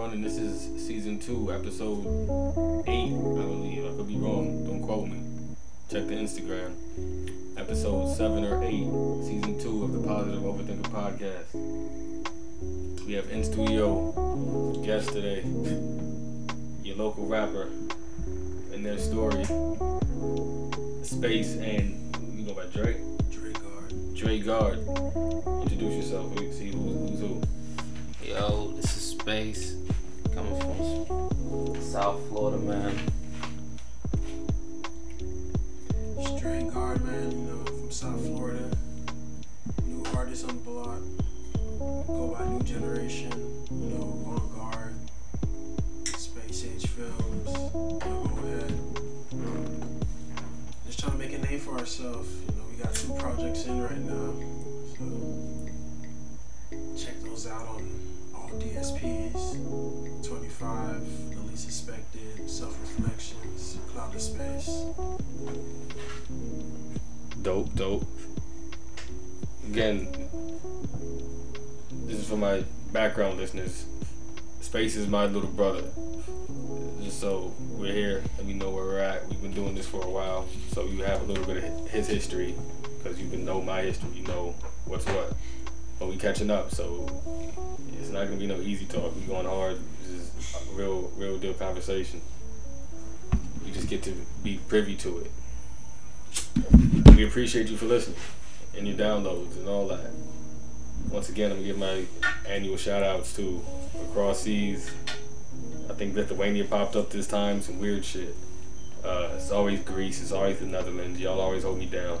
Running. This is season two, episode eight, I believe. I could be wrong. Don't quote me. Check the Instagram. Episode seven or eight, season two of the Positive Overthinker podcast. We have in studio guest today, your local rapper, and their story, Space, and you go by Drake. Dre guard. Dre Guard. Introduce yourself. We see who's, who's who. Yo, this is Space coming South Florida, man. Stray guard, man, you know, from South Florida. New artist on the block. Go by New Generation, you know, Avant Garde, Space Age Films, know, go ahead. Just trying to make a name for ourselves. You know, we got two projects in right now. So check those out on DSPs. 25, The Least Suspected, Self Reflections, Cloud of Space. Dope, dope. Again, this is for my background listeners. Space is my little brother. Just so we're here and we know where we're at. We've been doing this for a while, so you have a little bit of his history because you can know my history. You know what's what. But we catching up, so it's not gonna be no easy talk. We going hard. This is a real, real deal conversation. You just get to be privy to it. We appreciate you for listening and your downloads and all that. Once again, I'm gonna give my annual shout outs to Across Seas. I think Lithuania popped up this time, some weird shit. Uh, it's always Greece, it's always the Netherlands. Y'all always hold me down.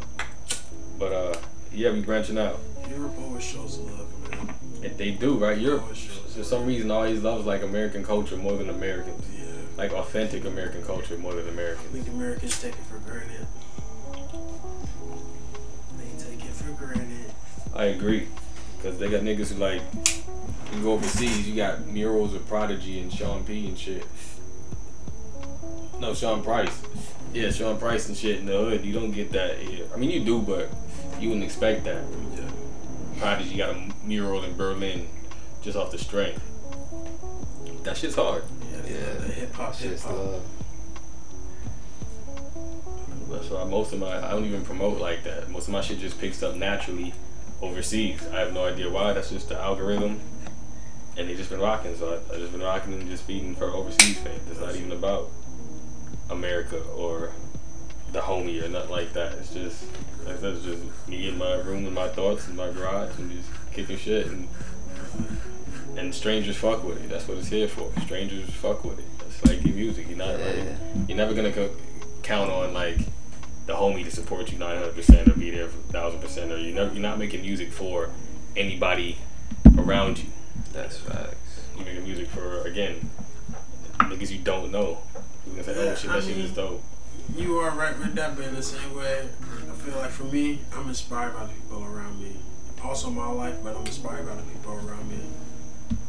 But uh, yeah, we branching out. Europe always shows love, man. They do, right? Europe, Always shows for some reason, always loves like American culture more than Americans. Yeah. Like authentic American culture more than I Americans. think Americans take it for granted. They take it for granted. I agree. Because they got niggas who like, you go overseas, you got murals of Prodigy and Sean P and shit. No, Sean Price. Yeah, Sean Price and shit in the hood. You don't get that here. I mean, you do, but you wouldn't expect that. Yeah. Prodigy got a mural in Berlin just off the strength. That shit's hard. Yeah, Yeah, the hip hop, That's hip hop. love. That's why most of my, I don't even promote like that. Most of my shit just picks up naturally overseas. I have no idea why. That's just the algorithm. And they just been rocking, so I, I just been rocking and just feeding for overseas fans. It's not even about America or the homie or nothing like that. It's just, like I said, it's just me in my room with my thoughts in my garage and just kicking shit and and strangers fuck with it. That's what it's here for. Strangers fuck with it. It's like your music. You're not like, you're never gonna co- count on like the homie to support you 900 percent or be there for thousand percent or you never you're not making music for anybody around you. That's facts. You're making music for again niggas you don't know. You're gonna say, oh shit, I that shit mean- is dope. You are right with that, but in the same way, I feel like for me, I'm inspired by the people around me. Also my life, but I'm inspired by the people around me.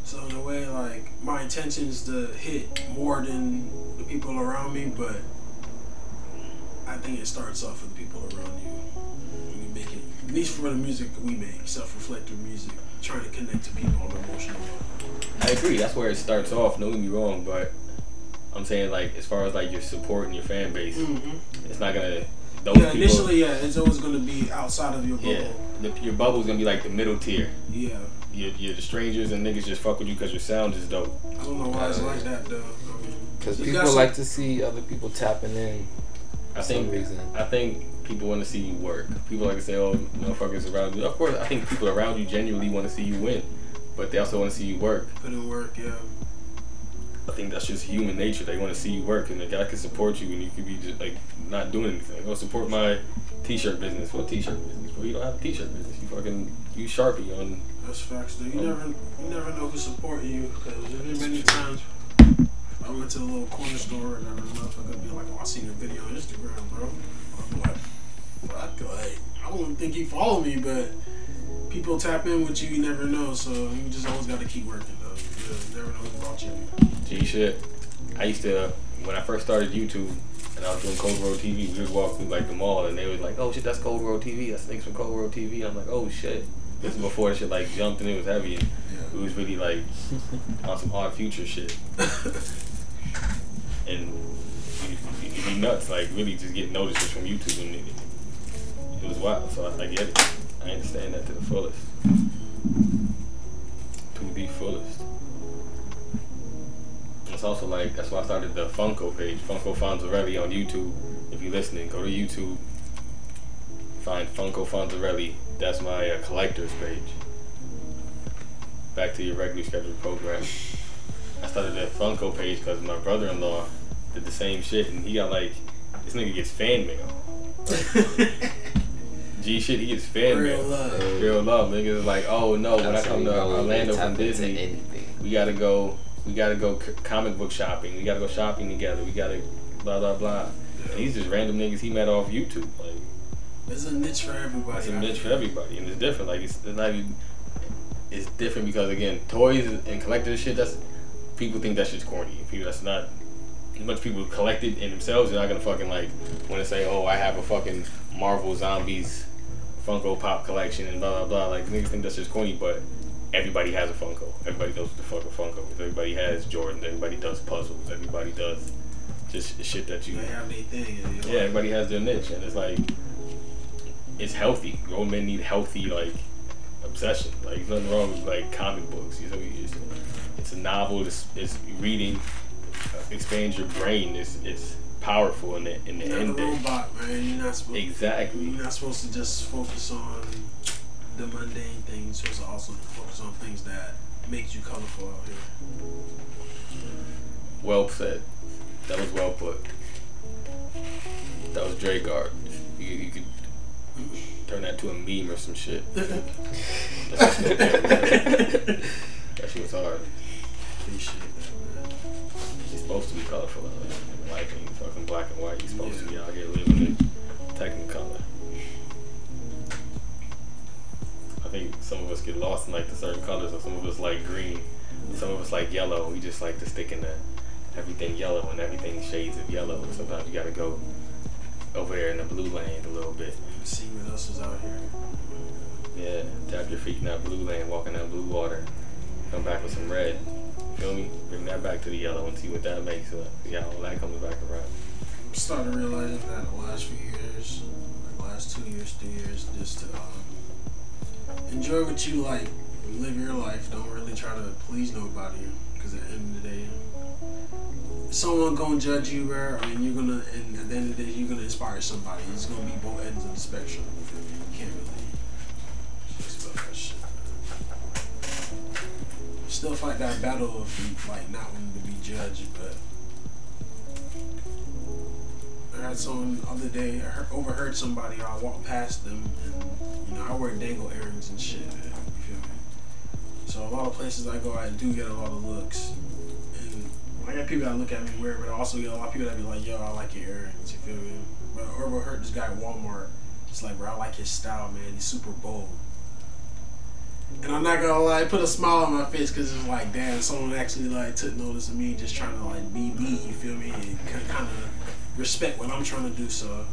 So in a way, like my intention is to hit more than the people around me, but I think it starts off with the people around you. When you make it, at least for the music we make, self-reflective music, trying to connect to people on an emotional level. I agree. That's where it starts off. Get me wrong, but I'm saying like as far as like your support and your fan base, mm-hmm. it's not gonna. Those Yeah, people, initially, yeah, it's always going to be outside of your bubble. yeah, the, your bubble's gonna be like the middle tier. yeah. You're, you're the strangers and niggas just fuck with you because your sound is dope. I don't know why it's uh, like that though. I mean, Because people some- like to see other people tapping in I for some think reason. I think people want to see you work. People like to say, "Oh, motherfuckers around you." Of course, I think people around you genuinely want to see you win, but they also want to see you work. put in work, yeah. I think that's just human nature. They want to see you work, and the guy can support you, and you could be just like not doing anything. Go support my t-shirt business. What t-shirt business? Well, you don't have a t-shirt business. You fucking use Sharpie on. That's facts, dude. You never, you never know who's supporting you because there's been many times I went to a little corner store and every motherfucker be like, "Oh, I seen your video on Instagram, bro." I'm like, "Fuck, like, I wouldn't think you follow me, but people tap in with you. You never know, so you just always got to keep working, though. You never know who brought you. G shit. I used to when I first started YouTube and I was doing Cold Road TV. We would walk through like the mall and they was like, "Oh shit, that's Cold Road TV. That's things from Cold Road TV." I'm like, "Oh shit." This is before the shit like jumped and it was heavy and it was really like on some odd future shit. and you- you- it'd be nuts, like really just getting notices from YouTube and it, it was wild. So I, I get it. I understand that to the fullest. To the fullest. It's also like that's why I started the Funko page, Funko Fonzarelli on YouTube. If you're listening, go to YouTube, find Funko Fonzarelli. That's my uh, collector's page. Back to your regular scheduled program. I started that Funko page because my brother-in-law did the same shit, and he got like this nigga gets fan mail. G shit, he gets fan Real mail. love. Real love. Niggas is like, oh no, when I come to know when you Orlando from Disney, anything. we gotta go we gotta go c- comic book shopping we gotta go shopping together we gotta blah blah blah and these just random niggas he met off youtube like There's a niche for everybody. it's a niche for everybody and it's different like it's, it's not even it's different because again toys and collector shit that's people think that shit's corny people that's not as much people collect it in themselves they're not gonna fucking like want to say oh i have a fucking marvel zombies funko pop collection and blah blah blah like niggas think that's just corny but everybody has a Funko. Everybody knows what the fuck a Funko is. Everybody has Jordan. Everybody does puzzles. Everybody does just shit that you. They have their thing. Yeah, everybody has their niche, and it's like it's healthy. Grown men need healthy like obsession. Like there's nothing wrong with like comic books. You know, it's, it's a novel. It's, it's reading uh, expands your brain. It's it's powerful in the in the You're end. a robot, man. You're not supposed. Exactly. You're not supposed to just focus on the mundane things. You're supposed to also focus on things that makes you colorful out here. Well said. That was well put. That was Dre Guard. You, you could turn that to a meme or some shit. That shit was hard. Appreciate that, man. It's supposed to be colorful. Like in fucking black and white, you're supposed to be out here living in technicolor. I think some of us get lost in like the certain colors, or some of us like green, some of us like yellow. We just like to stick in the everything yellow and everything shades of yellow. Sometimes you gotta go over there in the blue lane a little bit. See what else is out here. Yeah, tap your feet in that blue lane, walk in that blue water, come back with some red. Feel me? Bring that back to the yellow and see what that makes. See how all that comes back around. I'm starting to realize that the last few years, like last two years, three years, just to um, enjoy what you like, live your life. Don't really try to please nobody, because at the end of the day, someone gonna judge you, bro. I mean, you're gonna, and at the end of the day, you're gonna inspire somebody. It's gonna be both ends of the spectrum. You me? You can't really about that shit. Still fight that battle of like not wanting to be judged, but. I had someone the other day, I overheard somebody, I walked past them, and, know, I wear dangle earrings and shit, you feel me? So a lot of places I go, I do get a lot of looks. And I got people that look at me weird, but I also get a lot of people that be like, yo, I like your earrings, you feel me? But I overheard this guy at Walmart, just like, bro, I like his style, man, he's super bold. And I'm not gonna lie, put a smile on my face because it's like, damn, someone actually like took notice of me just trying to like be me, you feel me? And kind of respect what I'm trying to do. So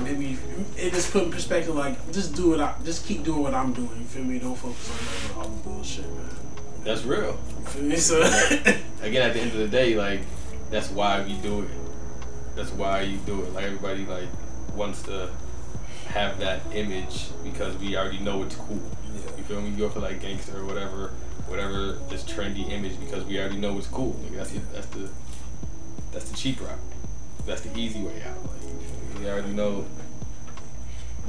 maybe it just put in perspective, like just do it. I just keep doing what I'm doing. You feel me? Don't focus on all the bullshit, man. That's real. You feel me? So Again, at the end of the day, like that's why we do it. That's why you do it. Like everybody like wants to have that image because we already know it's cool. Yeah. You feel me? You go for like gangster or whatever, whatever this trendy image because we already know it's cool. Like that's the, that's the that's the cheap route. That's the easy way out. Like you feel me? we already know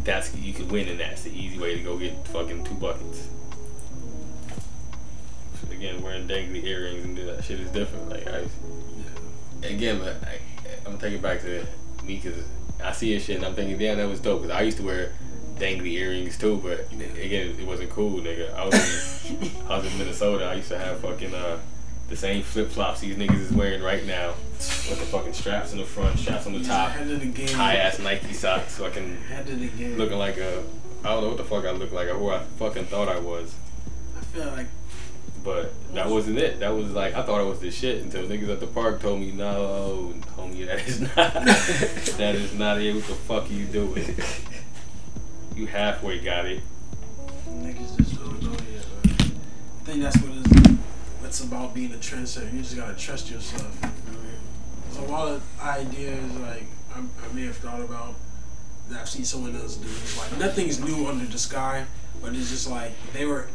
that's you can win and that's the easy way to go get fucking two buckets. Again, wearing dangly earrings and do that shit is different. Like I, again, but I, I'm gonna take it back to me because I see his shit and I'm thinking, damn, that was dope. Because I used to wear dangly earrings too, but again, it wasn't cool, nigga. I was in, I was in Minnesota. I used to have fucking uh the same flip flops these niggas is wearing right now, with the fucking straps in the front, straps on the top, Head of the game. high ass Nike socks, fucking Head of the game. looking like a I don't know what the fuck I look like or who I fucking thought I was. I feel like But that wasn't it. That was like I thought it was the shit until niggas at the park told me, no, homie, that is not that is not it. What the fuck are you doing? You halfway got it. niggas just don't know yet. I think that's what it's, it's about being a trendsetter. You just gotta trust yourself. You know So a lot of ideas like I, I may have thought about that I've seen someone else do. It's like nothing's new under the sky, but it's just like they were.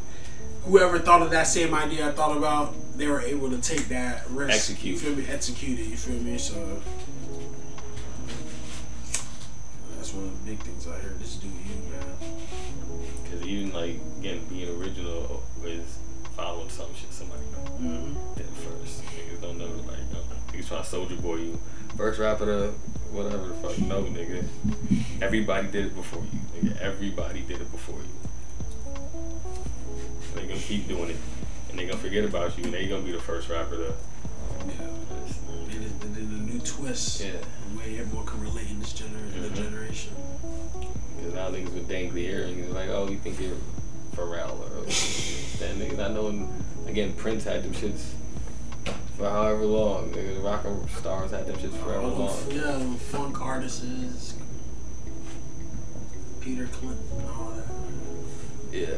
Whoever thought of that same idea I thought about, they were able to take that risk. Execute. You feel me? Execute it. You feel me? So that's one of the big things I heard. Just do you, man. Cause even like again being original is following some shit Mm-hmm. did first. Niggas don't know like no, niggas trying to soldier boy you. First rapper to whatever the fuck. No nigga. Everybody did it before you. Nigga. Everybody did it before you. They gonna keep doing it. And they gonna forget about you and they gonna be the first rapper to Yeah. And then, and then a new twist. Yeah. The way everyone can relate in this gener- in the generation. Cause now niggas with dangly earrings like, oh, you think you're Pharrell or that nigga not knowing. Again, Prince had them shits for however long. The rock and stars had them shits forever All long. yeah, funk artists. Peter Clinton all that. Yeah,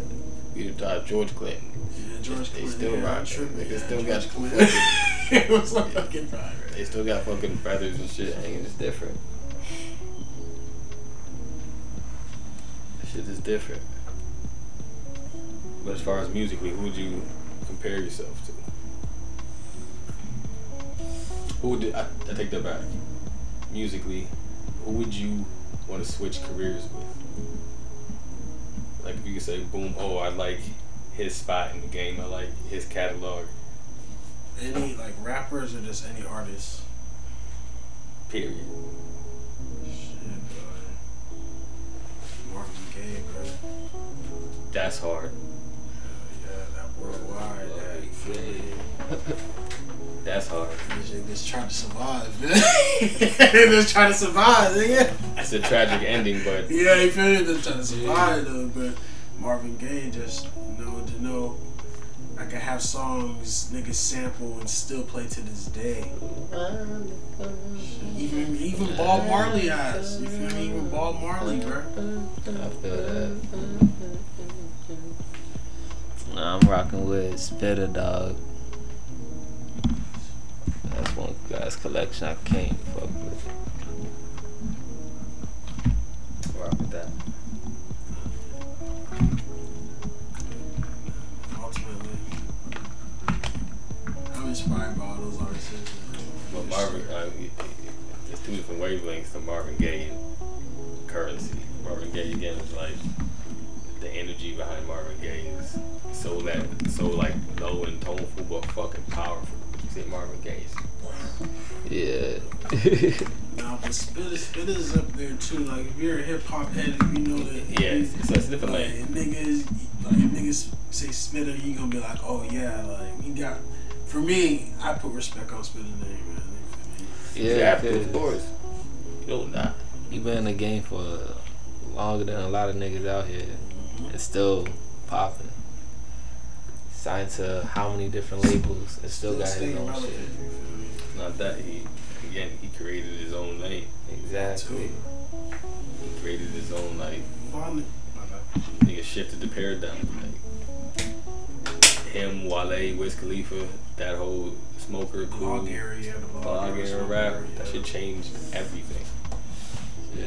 you thought George Clinton. Yeah, George They Clinton. still yeah, rock. Niggas yeah, still George got Clinton. it was like Yeah. fucking fire. They still got fucking feathers and shit hanging. It's different. Shit is different. But as far as musically, who would you compare yourself to? Who would I, I take that back? Musically, who would you want to switch careers with? Like if you could say, boom, oh, I like his spot in the game. I like his catalog. Any like rappers or just any artists? Period. Shit, bro. Marvin Gaye, bro. That's hard. Yeah, that worldwide, that Philly. That's hard. They just trying to survive, man. they just trying to survive, nigga. It's a tragic ending, but Yeah, you feel me? Just trying to survive, though. But Marvin Gaye just you know to know I can have songs niggas sample and still play to this day. Even even Bob Marley has. You feel me? Even Bob Marley, bro. I feel that. Mm-hmm. Nah, I'm rocking with Spitta Dog. That's one guy's collection I can't fuck with. rock with that. Ultimately, I'm inspired by all those artists. But Marvin, uh, there's two different wavelengths to Marvin Gaye and Currency. Marvin Gaye again is like the energy behind Marvin Gaye is so that so like low and toneful but fucking powerful. You say Marvin Gaye Yeah. Nah, but Spitta, Spitta's up there too. Like if you're a hip hop head, you know that. yeah, it's, it's, it's a different Like lane. if niggas, like if niggas say Spitta, you gonna be like, oh yeah, like he got. For me, I put respect on Spitta's name, man. You feel me? Yeah, yeah, after of 'cause course. You don't not. he been in the game for longer than a lot of niggas out here. It's still popping. Signed to how many different labels and still got his own relevant, shit. you? Not that he again he created his own lane. Exactly. He created his own like Violent. My bad. nigga shifted the paradigm. Like him, Wale, Wiz Khalifa, that whole smoker cool Blog area, the blog, blog area, era rap, area. that shit changed everything. Yeah,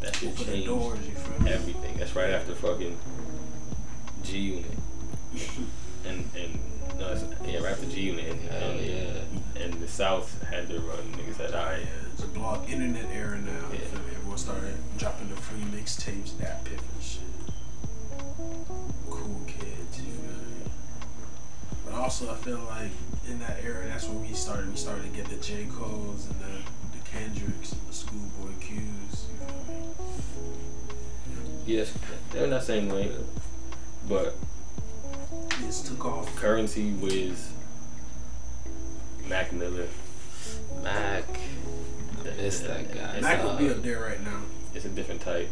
that shit Open changed doors, you feel me? everything. That's right after fucking G Unit. And and no, it's, yeah, right after G Unit and, Hell and, yeah. and the South had to run. Niggas said, alright, Yeah, it's a blog internet era now. Yeah. feel me? Everyone started dropping the free mixtapes, that piff and shit. Cool kids, you feel me? But also, I feel like in that era, that's when we started. We started to get the J Cole's and the the Kendricks and the Schoolboy Q's. You feel me? Yes, they're not same way, but Just took off. Currency Wiz, Mac Miller. Mac. It's that guy. It's, Mac would be uh, up there right now. It's a different type,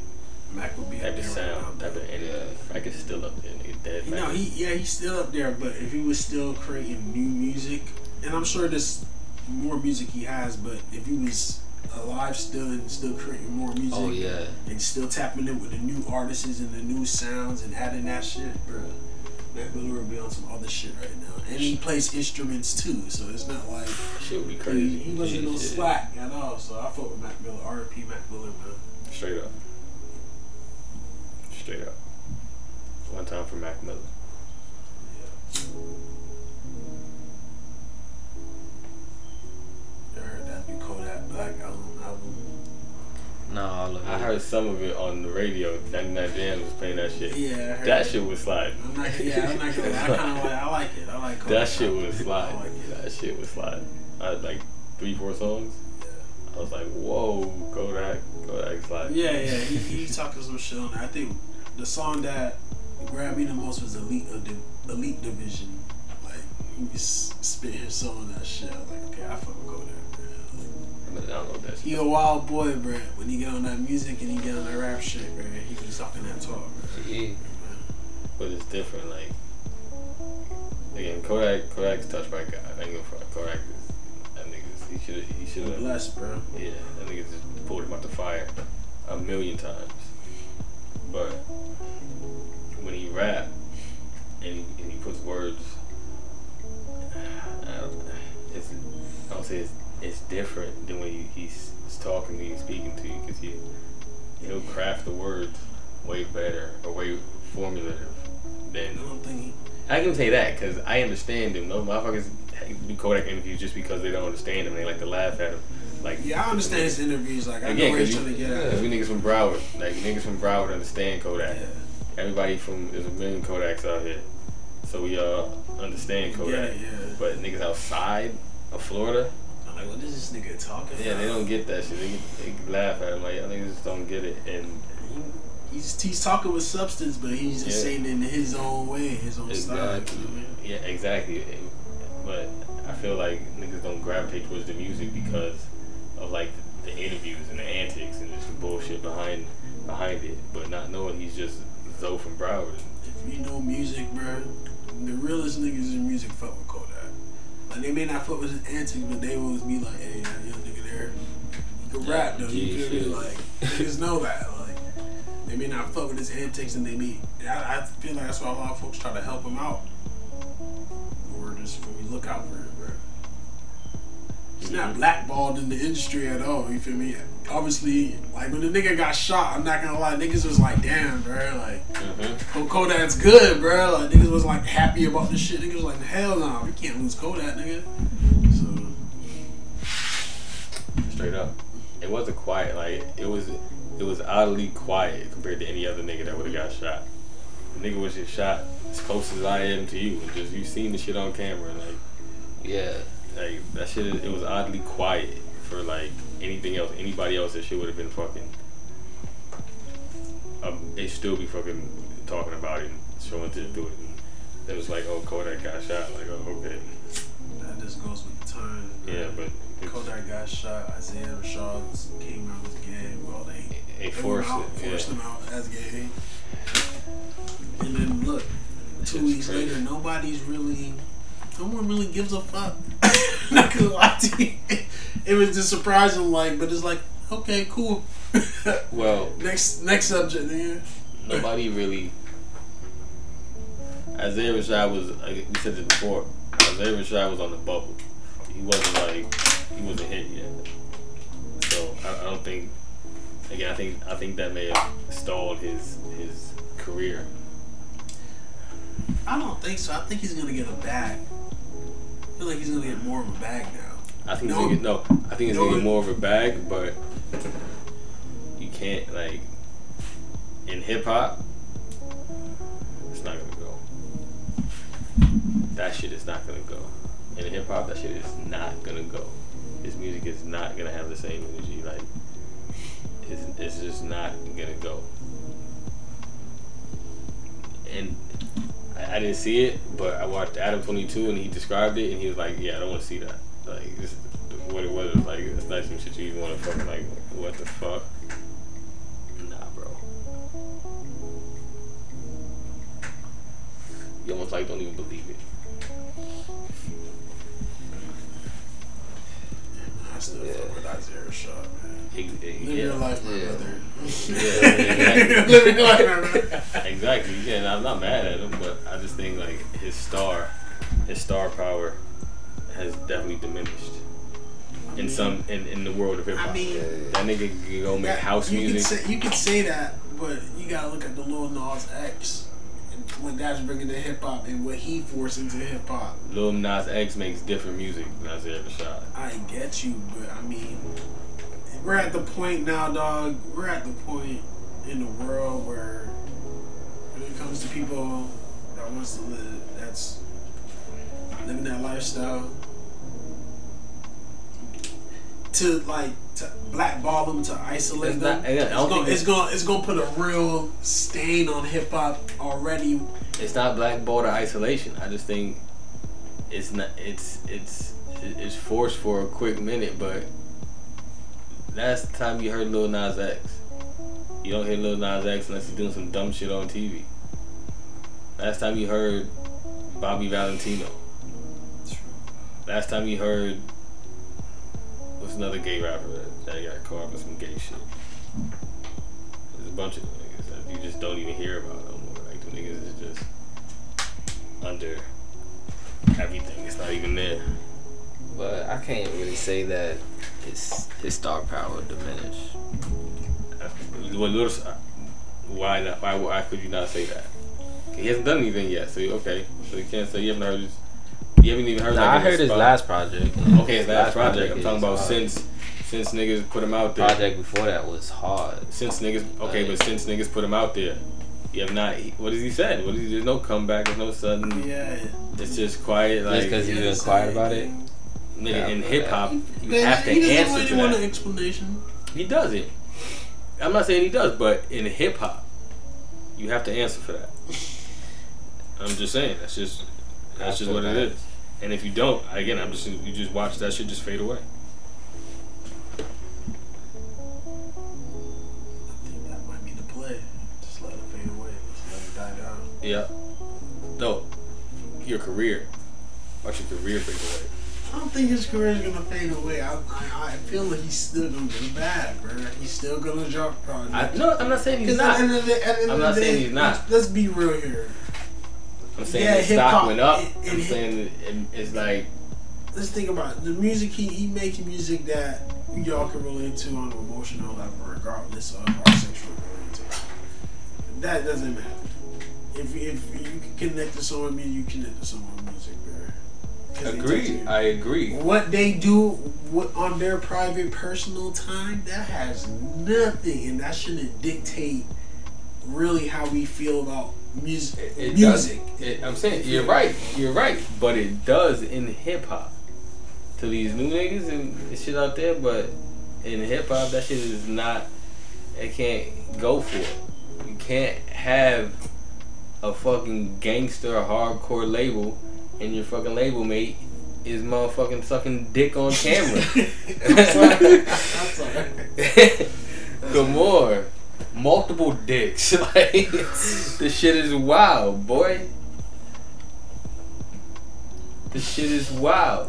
Mac would be up type there of right now. type of energy. Mac is still up there, nigga. Dead. You know, he yeah, he's still up there, but if he was still creating new music, and I'm sure there's more music he has, but if he was alive still and still creating more music, Oh yeah. and still tapping in with the new artists and the new sounds and adding that shit, bro. Mac Miller would be on some other shit right now, and he plays instruments too, so it's not like shit would be he, crazy. he wasn't no slack at all. So I fuck with Mac Miller, R.P. Mac Miller, man. Straight up. Straight up. One time for Mac Miller. I Black album. album. No, all of it. I heard some of it on the radio. 99 Jamz was playing that shit. Yeah, I heard That shit was sliding. I'm not, yeah, I'm not gonna. lie. I kind of like. I like it. I like Kodak. That shit was I sliding. like it. That shit was sliding. I had like three, four songs. I was like, whoa, Kodak, Kodak sliding. Yeah, yeah. He, he talking some shit on that. I think the song that grabbed me the most was Elite of Di- Elite Division. Like he was spitting his song on that shit. I was like, okay, I fuck with Kodak. Gonna download that He a wild boy, bro. When he get on that music and he get on that rap shit, bro, he be talking that talk, bro. Yeah. But it's different. Like, again, Kodak, Kodak's touched by God. I ain't gonna. Kodak is, that nigga's, he should have, he should have. Blessed, bro. Yeah, that nigga just pulled him out the fire a million times. But when he rap and he, and he puts words, I don't, it's, I don't say it's, it's different than when he, he's, he's talking to you, speaking to you, because he, he'll craft the words way better or way formulative than don't think he. I can say that because I understand him. No motherfuckers do Kodak interviews just because they don't understand him. They like to laugh at him. Like Yeah, I understand his interviews. Like I Again, know where he's trying to get at. cause we niggas from Broward, like niggas from Broward understand Kodak. Yeah. Everybody from there's a million Kodaks out here, so we all understand Kodak. Yeah, yeah. But niggas outside of Florida, like, what is this nigga talking yeah, about? they don't get that shit. They, they laugh at him like y'all niggas just don't get it. And He's, he's talking with substance, but he's just Yeah. saying it in his own way, his own style. Exactly. You know Yeah, exactly. But I feel like niggas don't gravitate towards the music because of like the, the interviews and the antics and just the bullshit behind behind it. But not knowing he's just Zoe from Broward. If you know music, bro, the realest niggas in music fuck with they may not fuck with his antics, but they always be like, "Hey, that young nigga there, he can rap though." You feel me? Like niggas know that. Like they may not fuck with his antics, and they may. I, I feel like that's why a lot of folks try to help him out, or just when we look out for him, bro. He's not blackballed in the industry at all. You feel me? Obviously, like when the nigga got shot, I'm not gonna lie, niggas was like, "Damn, bro!" Like. Mm-hmm. Oh, Kodak's good, bro. Like niggas was like happy about this shit. Niggas was like, hell no, we can't lose Kodak, nigga. So Straight up. It wasn't quiet. Like it was. It was oddly quiet compared to any other nigga that would have got shot. The nigga was just shot as close as I am to you, and just you seen the shit on camera. Like, Yeah. like that shit. It was oddly quiet for like anything else. Anybody else, that shit would have been fucking. Um, they still be fucking talking about it and showing to do it. And it was like, oh, Kodak got shot. Like, oh, okay. that just goes with the times. bro. Yeah, but it's- Kodak got shot. Isaiah Rashad came out as gay. Well, they they forced out, it. forced Yeah. him out as gay. And then look, two Shit's weeks crazy. later, nobody's really. No one really gives a fuck. Not gonna lie to you. It was just surprising, like, but it's like, okay, cool. Well, next, next subject, nigga. nobody really. Isaiah Rashad was. Like we said it before. Isaiah Rashad was on the bubble. He wasn't like he wasn't hit yet. So I, I don't think. Again, I think I think that may have stalled his his career. I don't think so. I think he's gonna get a bag. I feel like he's gonna get more of a bag now. I think No. get, no. I think he's No. gonna get more of a bag, but you can't like in hip hop. It's not gonna go. That shit is not gonna go. In hip hop, that shit is not gonna go. His music is not gonna have the same energy. Like it's, it's just not gonna go. and I, I didn't see it, but I watched Adam Twenty Two, and he described it, and he was like, "Yeah, I don't want to see that. Like, this, what it was like, it's not some shit you even want to fucking like, what the fuck? Nah, bro. You almost like don't even believe it. I still fuck with Isaiah Rashad, man. He- he- Live yeah. your life, my Yeah. brother. Yeah, Live your life, my brother. Exactly. Yeah, and I'm not mad at him, but I just think like his star, his star power, has definitely diminished in some in, in the world of hip hop. I mean, that nigga can go make that- house you music. Could say, you could say that, but you gotta look at the Lil Nas X and what that's bringing to hip hop and what he forced into hip hop. Lil Nas X makes different music than Isaiah Rashad. I get you, but I mean, we're at the point now, dog. We're at the point in the world where, when it comes to people that wants to live, that's living that lifestyle, to like to blackball them, to isolate It's them, not- yeah, it's, gonna, it's gonna it's gonna put a real stain on hip hop already. It's not black border isolation. I just think it's not. It's it's it's forced for a quick minute, but last time you heard Lil Nas X, you don't hear Lil Nas X unless he's doing some dumb shit on TV. Last time you heard Bobby Valentino. Last time you heard what's another gay rapper that, that got caught up in some gay shit. There's a bunch of niggas that you just don't even hear about no more. Like the niggas is just under everything. It's not even there. But I can't really say that his his star power diminished. Uh, why not? Why, why could you not say that? He hasn't done anything yet, so okay. So you can't say you haven't heard his. You haven't even heard. Nah, like, I heard his spot- last project. Okay, his last project. I'm talking about hard. since since niggas put him out there. project before that was hard. Since niggas, okay, Like- but since niggas put him out there, you have not. What has he said? What is he? There's no comeback. There's no sudden. Yeah, It's just quiet. Just Like because he he's been quiet about it. nigga, Yeah, in hip hop, you He have to doesn't answer really to want an explanation. He doesn't. I'm not saying he does, but in hip hop, you have to answer for that. I'm just saying that's just that's just what it that. is. And if you don't, again, I'm just you just watch that shit just fade away. I think that might be the play. Just let it fade away. Just let it die down. Yeah. No, your career. Watch your career fade away. I don't think his career is gonna fade away. I, I, I feel like he's still gonna a bag, bro. He's still gonna drop projects. I, no, I'm not saying he's at not. the end of the- at the end I'm not saying day, he's not. Let's, let's be real here. I'm saying Yeah, the stock hip-hop, went up. it- it I'm saying it, it, it's like Let's think about it. the music. He he makes music that y'all can relate to on an emotional level, regardless of our sexual orientation. That doesn't matter. If if you can connect to someone, music, you connect to someone music, bro. 'Cause they touch I agree. what they do what, on their private personal time that has nothing and that shouldn't dictate really how we feel about music It music Does, it, I'm saying you're right. You're right. But it does in hip hop. To these new niggas and shit out there, but in hip hop, that shit is not. It can't go for it. You can't have a fucking gangster hardcore label, and your fucking label mate is motherfucking sucking dick on camera. I'm sorry. Come on. Multiple dicks. like this shit is wild, boy. This shit is wild.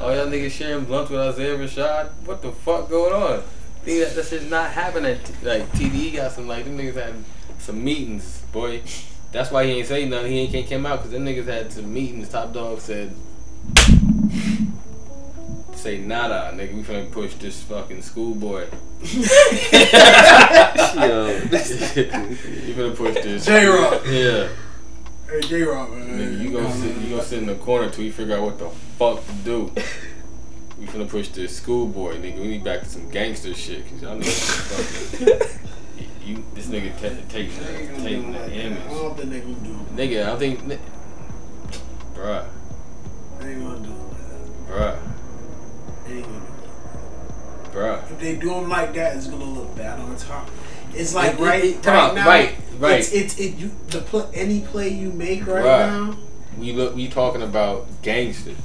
All y'all niggas sharing blunts with Isaiah Rashad. What the fuck going on? Think that that shit's not happening. Like TDE got some like them niggas had some meetings, boy. That's why he ain't say nothing. He ain't can't come out because them niggas had some meetings. Top dog said, "Say nada, nigga. We finna push this fucking schoolboy." Yo, you finna push this. Jay Rock. Yeah. hey Jay Rock man Nigga, you gonna sit, you gonna sit in the corner till you figure out what the fuck to do. We finna push this schoolboy, nigga. We need back to some gangster shit, cause y'all niggas fucking. You, this nigga t- taking the, taking the I image, don't think they gonna do it. nigga. I think, ni- bruh, They ain't gonna do it that. bruh, They ain't gonna do bruh. If they do them like that, it's gonna look bad on top. It's like It- right, it- right on, now. right. Right. It's, it's it you the pl- any play you make right, Right. now. We look. We talking about gangsters.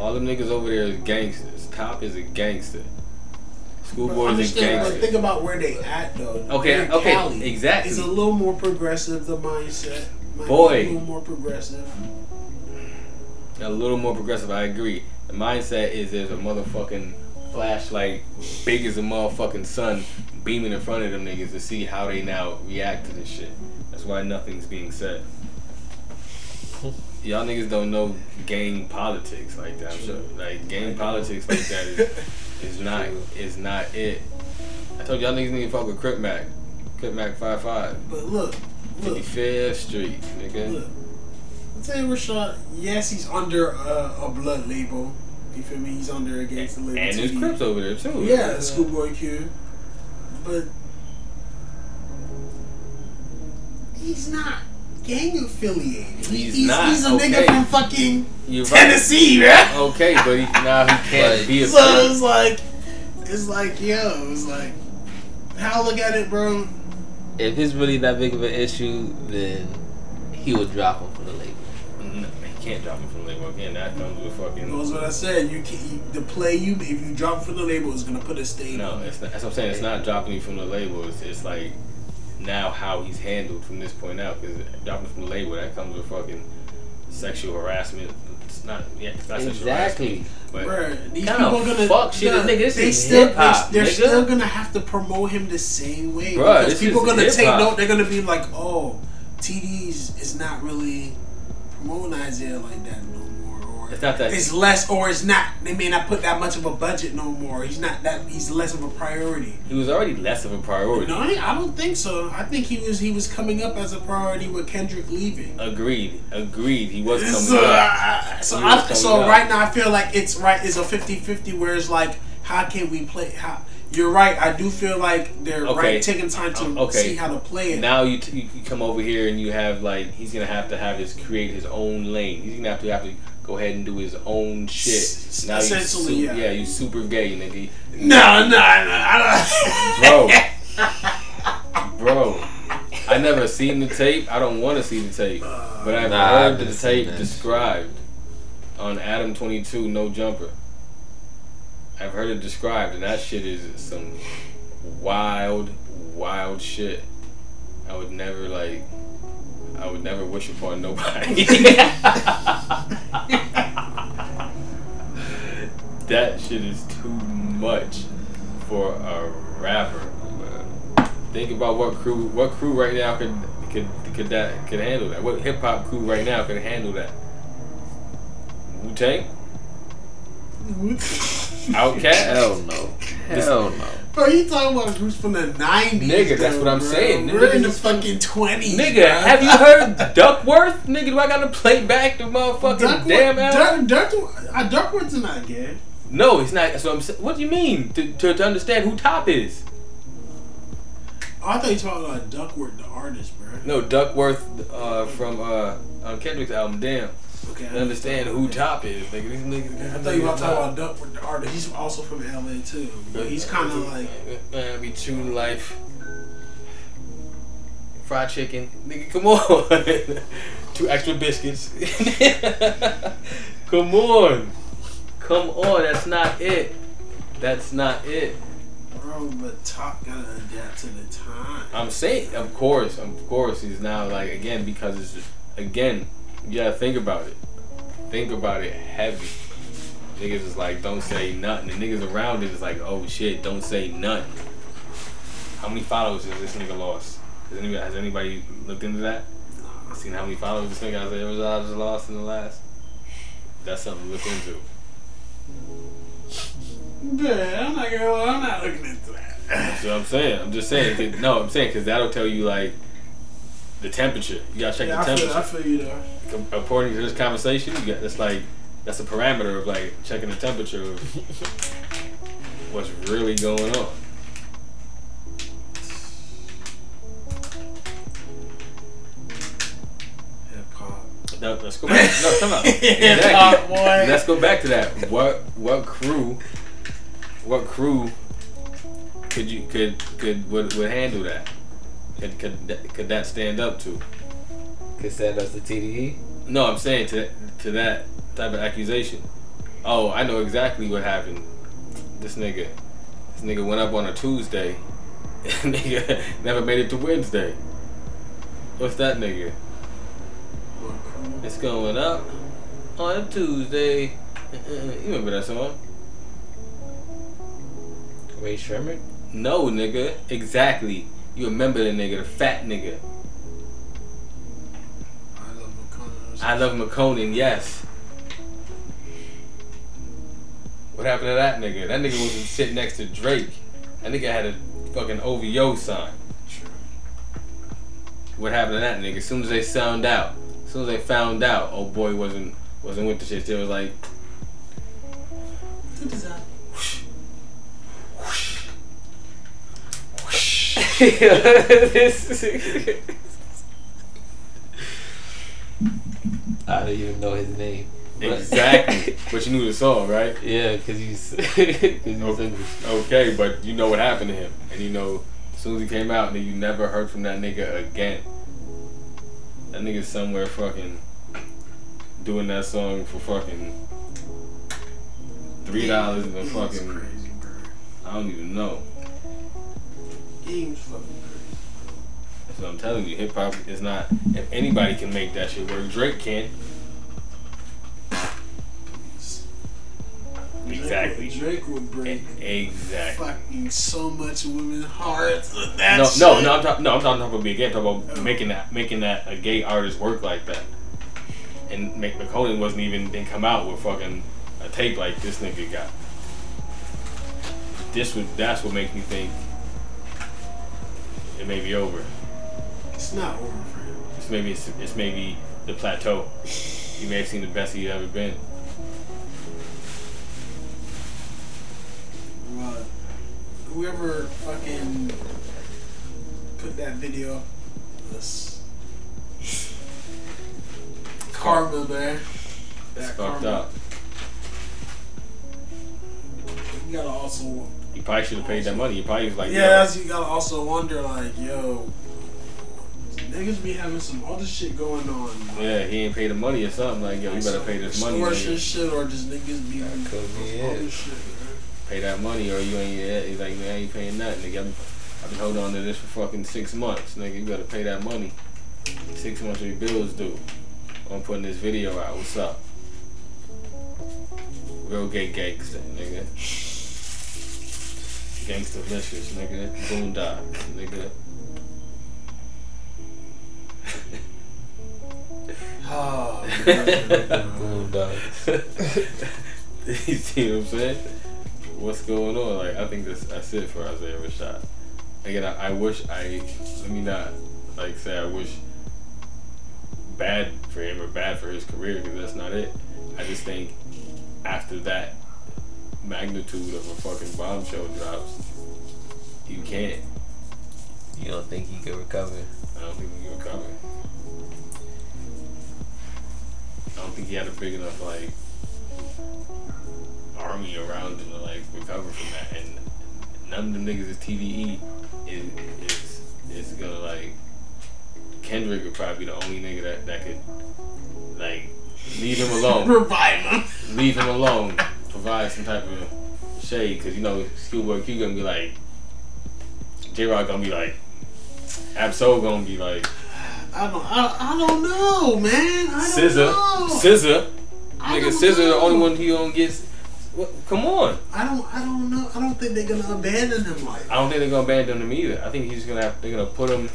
All them niggas over there is gangsters. Top is a gangster. Schoolboy is a gangster. think about where they at though. Okay, okay, Cali. exactly. It's a little more progressive. The mindset. Boy. a little more progressive. a little more progressive. I agree. The mindset is there's a motherfucking flashlight big as a motherfucking sun beaming in front of them niggas to see how they now react to this shit. That's why nothing's being said. Y'all niggas don't know gang politics like that. I'm sure. Like gang politics like that is, is not is not it. I told y'all niggas need to fuck with Crip Mac. Crip Mac 55. But look, look, 55th Street, nigga. look. Say Rashad. Yes, he's under a, a blood label. You feel me? He's under against the label. And there's. Crips over there too. Yeah, Schoolboy Q. But he's not gang affiliated. He's he's, not, he's a okay. nigga from fucking You're right. Tennessee, man. Okay, but he, now he can't But- be a So it's like, it's like, yo, it's like, how look at it, bro. If it's really that big of an issue, then he would drop him from the label. No, he can't drop him from the label again. That comes with fucking. That's what I said. You can you, the play you if you drop from the label is gonna put a stain. No, on it's not, that's what I'm saying. It's not dropping you from the label. It's, it's like now how he's handled from this point out. Because dropping from the label that comes with fucking sexual harassment. It's not. Yeah, it's not sexual Exactly. harassment. But Bruh, these Kinda people gonna fuck shit, nah, nigga, this they is still hip-hop, they, are nigga. still gonna have to promote him the same way Bruh, because people is gonna take hip-hop. note. They're gonna be like, oh, TD's is not really promoting Isaiah like that no more, or It's not that- it's less, or it's not. They may not put that much of a budget no more. He's not that. He's less of a priority. he was already less of a priority. No, I I don't think so. I think he was he was coming up as a priority with Kendrick leaving. Agreed. Agreed. He was coming So, up. so, I, so right now I feel like it's right. It's a 50-50 where it's like, how can we play? How you're right. I do feel like they're Okay. right taking time to Um, okay. see how to play it. Now you, t- you come over here and you have like he's gonna have to have his create his own lane. He's gonna have to have to go ahead and do his own shit. S- Now you essentially, su- yeah. yeah, you super gay, nigga. no, no, no. I Bro, bro, I never seen the tape. I don't want to see the tape, but I've Nah, heard I've the tape described on Adam Twenty Two No Jumper. I've heard it described, and that shit is some wild, wild shit. I would never like. I would never wish upon nobody. that shit is too much for a rapper. Think about what crew, what crew right now could could could that could handle that. What hip hop crew right now could handle that? Wu Tang, Outkast. Hell no. Hell no. Bro, you talking about groups from the nineties? Nigga, that's what I'm saying. We're in the fucking twenties. Nigga, have you heard Duckworth? Nigga, do I gotta play back the motherfucking Duckworth, damn album? Duck, Duck, uh, Duckworth's not gay. No, it's not. That's what I'm saying. What do you mean? To, to, to understand who Top is? Oh, I thought you were talking about Duckworth, the artist, bro. No, Duckworth uh, from uh, on Kendrick's album. Damn. Okay. To understand who Top is, nigga. These niggas. I thought you were talking about Duckworth, the artist. He's also from LA too. But he's kind of like. Man, be true life. Fried chicken. Nigga, come on. Two extra biscuits. come on. Come on. That's not it. That's not it. Bro, but Top gotta adapt to the time. I'm saying, of course, of course, he's now like again because it's just, again, you gotta think about it. Think about it heavy. Niggas is like, don't say nothing. The niggas around it is like, oh shit, don't say nothing. How many followers has this nigga lost? Has anybody, has anybody looked into that? Seen how many followers this nigga Isaiah Rashad just lost in the last? That's something to look into. Yeah, I'm not gonna. I'm not looking into that. That's what I'm saying. I'm just saying. no, I'm saying because that'll tell you like the temperature. You gotta check Yeah, the I feel, temperature. I feel you though. Com- according to this conversation, you got that's like that's a parameter of like checking the temperature of what's really going on. Hip hop. Let's go back. No, come on. Hip hop, boy. Let's go back to that. What what crew? What crew could you could could would, would handle that? Could could that- could that stand up to? Could send us the TDE. No, I'm saying to to that type of accusation. Oh, I know exactly what happened. This nigga, this nigga went up on a Tuesday. nigga never made it to Wednesday. What's that nigga? It's going up on a Tuesday. you remember that song? Ray Sherman. No, nigga. Exactly. You remember the nigga, the fat nigga. I love Makonnen. I love Makonnen, yes. What happened to that nigga? That nigga was sitting next to Drake. That nigga had a fucking OVO sign. True. What happened to that nigga? As soon as they found out, as soon as they found out, oh boy wasn't wasn't with the shit. They was like, What is that? I don't even know his name. But- exactly. but you knew the song, right? yeah, cause he's cause he's English. Okay, but you know what happened to him, and you know as soon as he came out, then you never heard from that nigga again. That nigga's somewhere fucking doing that song for fucking three dollars and a fucking crazy, bro. I don't even know. Game's fucking crazy. That's what I'm telling you. Hip hop is not. If anybody can make that shit work, Drake can. Exactly. Drake would break Exactly. fucking so much women's hearts. That No, shit. no, no. I'm talking. No, I'm talking about being gay. I'm talking about oh. making that, making that a gay artist work like that. And Mick Makonnen wasn't even didn't come out with fucking a tape like this nigga got. This would. That's what makes me think it may be over. It's not over for him. It's maybe it's, it's maybe the plateau. You may have seen the best he's ever been. Well, whoever fucking put that video, this karma there. It's fucked up. You gotta also, He probably should have paid that money. He probably was like, yeah, yo, that's- you gotta also wonder like, yo, niggas be having some other shit going on. yeah, he ain't paid the money or something. Like, yo, you better pay this money. Extortion shit, or just niggas be That could be other it. shit. Pay that money or you ain't. Yeah, he's like, man, I ain't paying nothing. Nigga, I'm, I've been holding on to this for fucking six months. Nigga, you better pay that money. Six months of your bills due. I'm putting this video out. What's up? Real gay gangster, nigga. Gangster vicious, nigga. Boondocks, nigga. Oh. Boondocks. you see what I'm saying? What's going on? Like, I think that's, that's it for Isaiah Rashad. Again, I, I wish I, let me not, like, say I wish bad for him or bad for his career, because that's not it. I just think after that magnitude of a fucking bombshell drops, you can't. You don't think he could recover? I don't think he can recover. I don't think he had a big enough like army around him to like recover from that, and none of them niggas is TDE is is is gonna like Kendrick would probably be the only nigga that that could like leave him alone, revive him. leave him alone, provide some type of shade, cause you know Schoolboy Q gonna be like Jay Rock gonna be like Ab-Soul gonna be like I don't, I, I don't know, man. I SZA, know. SZA, I nigga, don't SZA the only one he don't get. Come on, I don't, I don't know. I don't think they're gonna abandon him like. I don't think they're gonna abandon him either. I think he's gonna have, they're gonna put him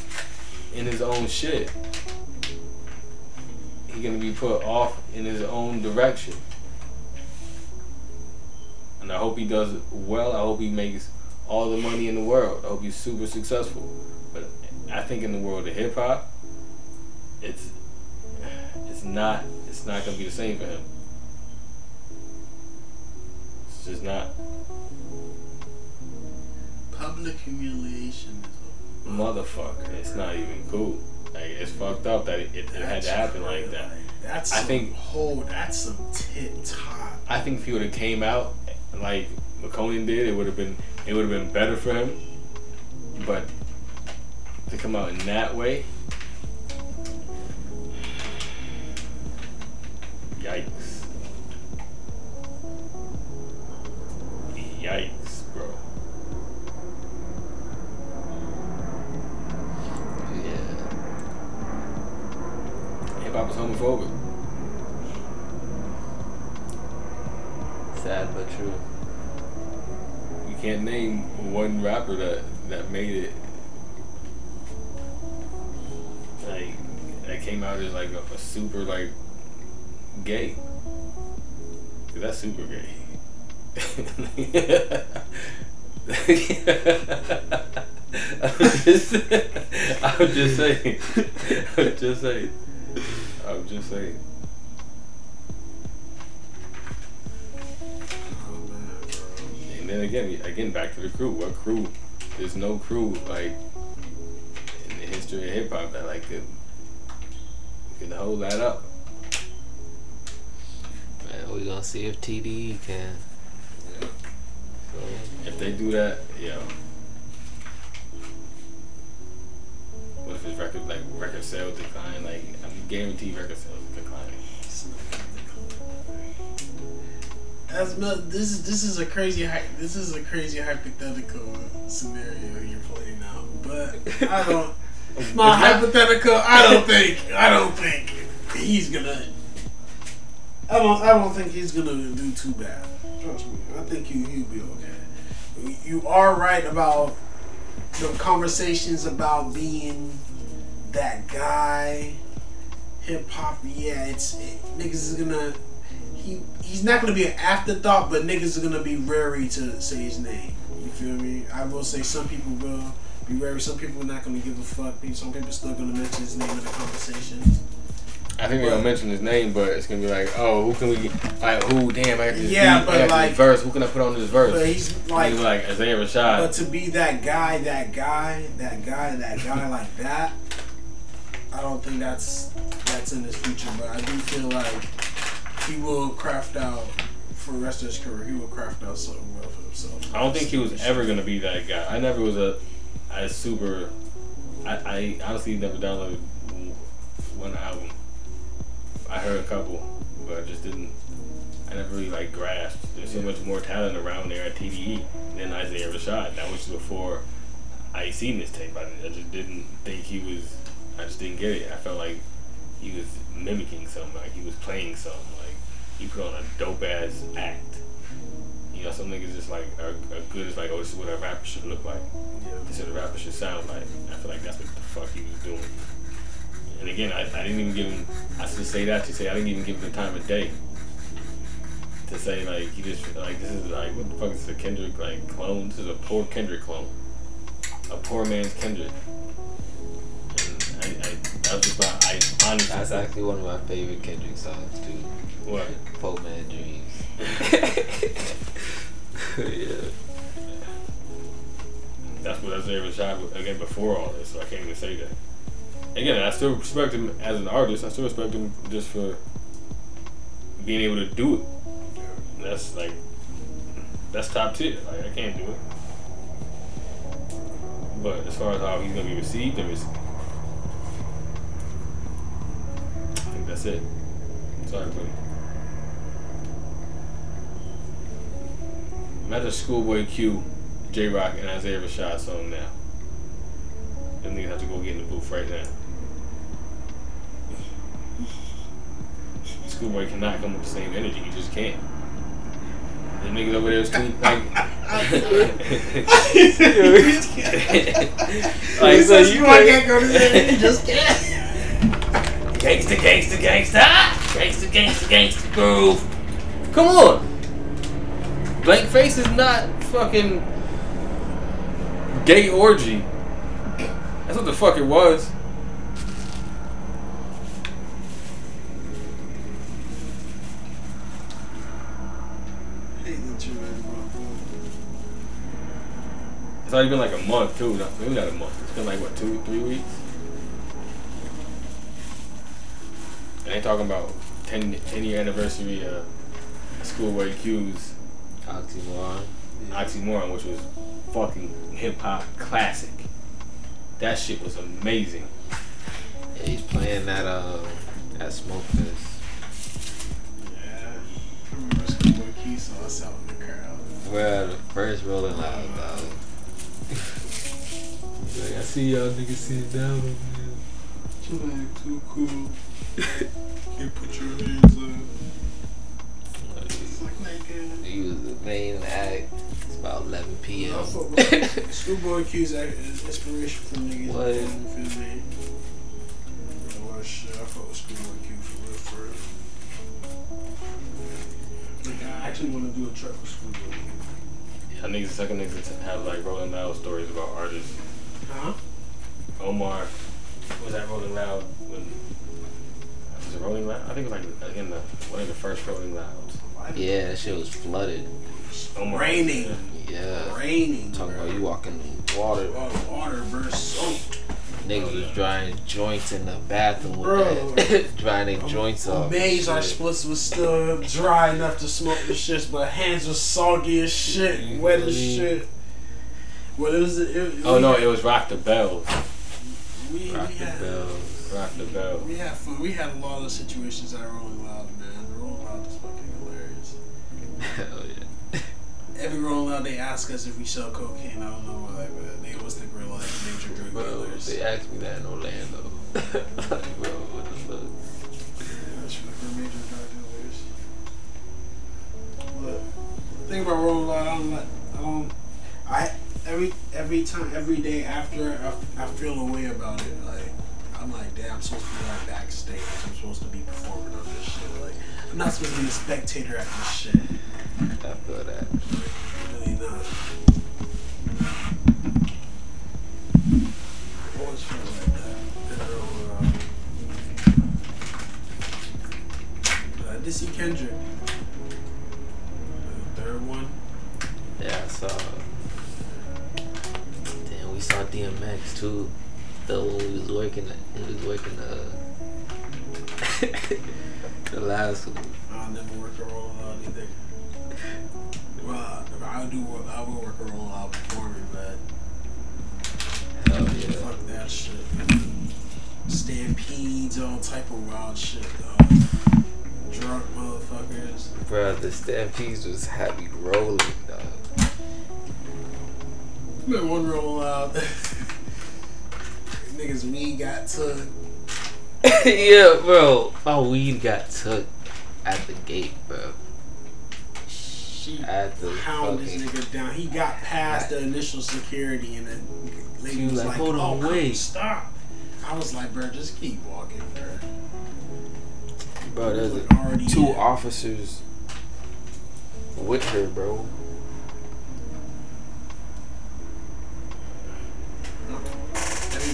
in his own shit. He's gonna be put off in his own direction, and I hope he does well. I hope he makes all the money in the world. I hope he's super successful. But I think in the world of hip hop, it's it's not it's not gonna be the same for him. It's just not. Public humiliation is a Motherfucker, it's not even cool. Like it's fucked up that it, it, it had to happen like that. That's I some think- whole. That's some tit top. I think if he would have came out like Makonnen did, it would have been it would have been better for him. But to come out in that way. Yikes. Yikes, bro. Yeah. Hip hop is homophobic. Sad but true. You can't name one rapper that that made it like that came out as like a, a super like gay. that's super gay. I'm just, I'm just saying. I'm just saying. I'm just saying. Then again, again back to the crew. What crew? There's no crew like in the history of hip hop that like could can hold that up. Man, we gonna see if TDE can. So, If they do that, yo. What if his record like record sales decline? Like I'm guaranteed record sales As no, this is this is a crazy this is a crazy hypothetical scenario you're playing out, but I don't. My hypothetical, I don't think I don't think he's gonna. I don't I don't think he's gonna do too bad. Trust me, I think you he'll be okay. You are right about the conversations about being that guy. Hip hop, yeah, it's it, niggas is gonna he he's not gonna be an afterthought, but niggas are gonna be wary to say his name. You feel me? I will say some people will be wary. Some people are not gonna give a fuck. Some people are still gonna mention his name in the conversations. I think they're gonna mention his name, but it's gonna be like, oh, who can we? Like, who? Damn, I got this Yeah, beat, but I got like- this verse. Who can I put on this verse? But he's like, he's like Isaiah Rashad. but to be that guy, that guy, that guy, that guy like that, I don't think that's that's in his future. But I do feel like he will craft out for the rest of his career. He will craft out something well for himself. I don't think he was ever gonna be that guy. I never was a, a super. I, I honestly never downloaded one album. I heard a couple, but I just didn't. I never really like grasped. There's so much more talent around there at TDE than Isaiah Rashad. That was before I seen this tape. I, I just didn't think he was. I just didn't get it. I felt like he was mimicking something. Like he was playing something. He put on a dope ass act. You know, some niggas just like are, are good as like, oh, this is what a rapper should look like. This is what a rapper should sound like. I feel like that's what the fuck he was doing. And again, I, I didn't even give him. I should say that to say I didn't even give him the time of day. To say like he just like this is like what the fuck is this, a Kendrick like clone? This is a poor Kendrick clone. A poor man's Kendrick. And I, I that was just my I honestly that's actually one of my favorite Kendrick songs too. what Poor Man Dreams. yeah. That's what Isaiah Rashad was again before all this, so I can't even say that. Again, I still respect him as an artist. I still respect him just for being able to do it. That's like that's top tier. Like I can't do it. But as far as how he's gonna be received and received, I think that's it. Sorry, buddy. Imagine Schoolboy Q, Jay Rock, and Isaiah Rashad song now. Them niggas have to go get in the booth right now. Schoolboy cannot come with the same energy. He just can't. The niggas over there is too like. like so you can't go to the just can't. Gangsta, gangsta, gangsta, gangsta, gangsta, gangsta groove. Come on. Blank face is not fucking gay orgy. That's what the fuck it was. It's already been like a month too. Not, maybe not a month. It's been like what two, three weeks. And they talking about 10, 10 year anniversary of Schoolboy Q's Oxymoron. Oxymoron, which was fucking hip hop classic. That shit was amazing. Yeah, he's playing that uh that smoke fest. Yeah. I remember Schoolboy Q saw us out in the crowd. Well, the first Rolling Loud dog. He's like, I see y'all niggas sitting down over there. Too like, too cool. Can't put your hands up. It's. He was the main act. It's about 11 p.m. I fuck Schoolboy Q's act- is inspiration for niggas. What? You feel me? Real life shit. I fuck with Schoolboy Q for real, for real. Like, I actually want to do a track with Schoolboy Q. I think the second niggas to have like Rolling Loud stories about artists. Huh? Omar was that Rolling Loud when was it Rolling Loud? I think it was like again the one of the first Rolling Louds. Yeah, that shit was flooded. Omar Raining. Yeah. Raining. Talking bro. about you walking in water. All the water, bro. Soaked. Niggas was drying joints in the bathroom Bro. with that. drying their joints off. and Amazed our splits was still dry enough to smoke the shits, but hands was soggy as shit, wet as Mhm. shit. Well, it was. It, it, Oh no, had- it was Rock the Bells. We, we Rock the had, bells. Rock the Bells. We had fun. We had a lot of situations at Rolling Loud, man. The Rolling Loud is fucking hilarious. Hell yeah. Every Rolling Loud, they ask us if we sell cocaine. I don't know why, but they always think we're like major drug Bro, dealers. they asked me that in Orlando. like, bro, what the fuck? Yeah, that's like we're major drug dealers. Look, the thing about Rolling Loud, I don't like. I don't. I every every time every day after I, I feel a way about it. Like I'm like, damn, I'm supposed to be like backstage. I'm supposed to be performing on this shit. Like I'm not supposed to be a spectator at this shit. I feel that. Really not. Always like that. And, uh, I did see Kendrick. The third one. Yeah, I saw. Damn, we saw DMX too. Though when we was working, we was working uh, the last one. I never worked a roll out either. Well, I do. work- I will work a roll out performing, but Hell yeah. fuck that shit. Stampedes, all type of wild shit, dog. Drunk motherfuckers. Bro, the Stampedes was happy rolling, dog. Been one roll out. Niggas weed got took. yeah, bro. My weed got took at the gate, bro. She At the pound this fucking. nigga down. He got past the initial security and then lady She was was like, like, "Hold on, oh, wait." stop. I was like, bro, just keep walking, bro. Bro, there's Like, two in. officers with her, bro.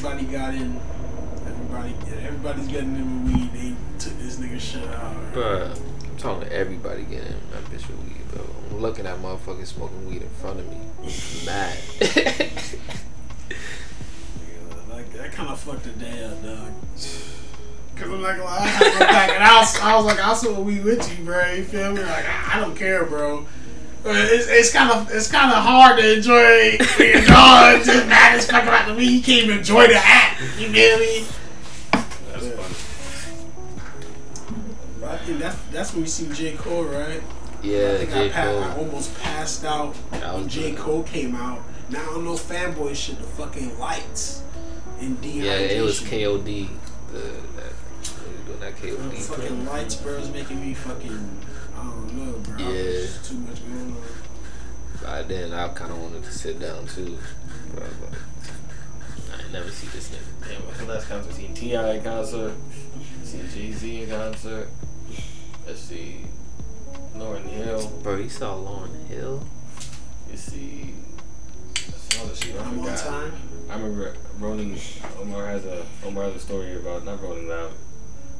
Everybody got in. Everybody, everybody's getting in with weed. They took this nigga shit out. Bro, I'm talking to everybody getting that bitch with weed, bro. I'm looking at motherfuckers smoking weed in front of me. Mad. Yeah, like that kind of fucked the day up, dog. Cause I'm like, I had to go back and I was, I was like, I'll smoke weed with you, bro. You feel me? Like, I, I don't care, bro. But It's, it's kind of it's kind of hard to enjoy being dog. Just mad as fuck about the weed. You can't even enjoy the act. You feel me? That's Yeah. funny. But I think that's that's when we see J Cole, right? I yeah, think J. I, pa- I almost passed out That when J. Cole came out. Now I don't know fanboy shit. The fucking lights and dehydration. Yeah, it was KOD. The, that, they was doing that The KOD. fucking lights, bro, is making me fucking. I don't know, bro. Yeah. There's too much going on. By then, I kind of wanted to sit down too. Bro, but I ain't never see this nigga. Damn, what's the last concert? Seen T.I. in concert. Seen Jay-Z in concert. Let's see. Lauryn Hill. Bro, you saw Lauryn Hill? You see. Some other shit. I I'm forgot. time. I remember Rolling. Omar has a Omar has a story about not Rolling Loud,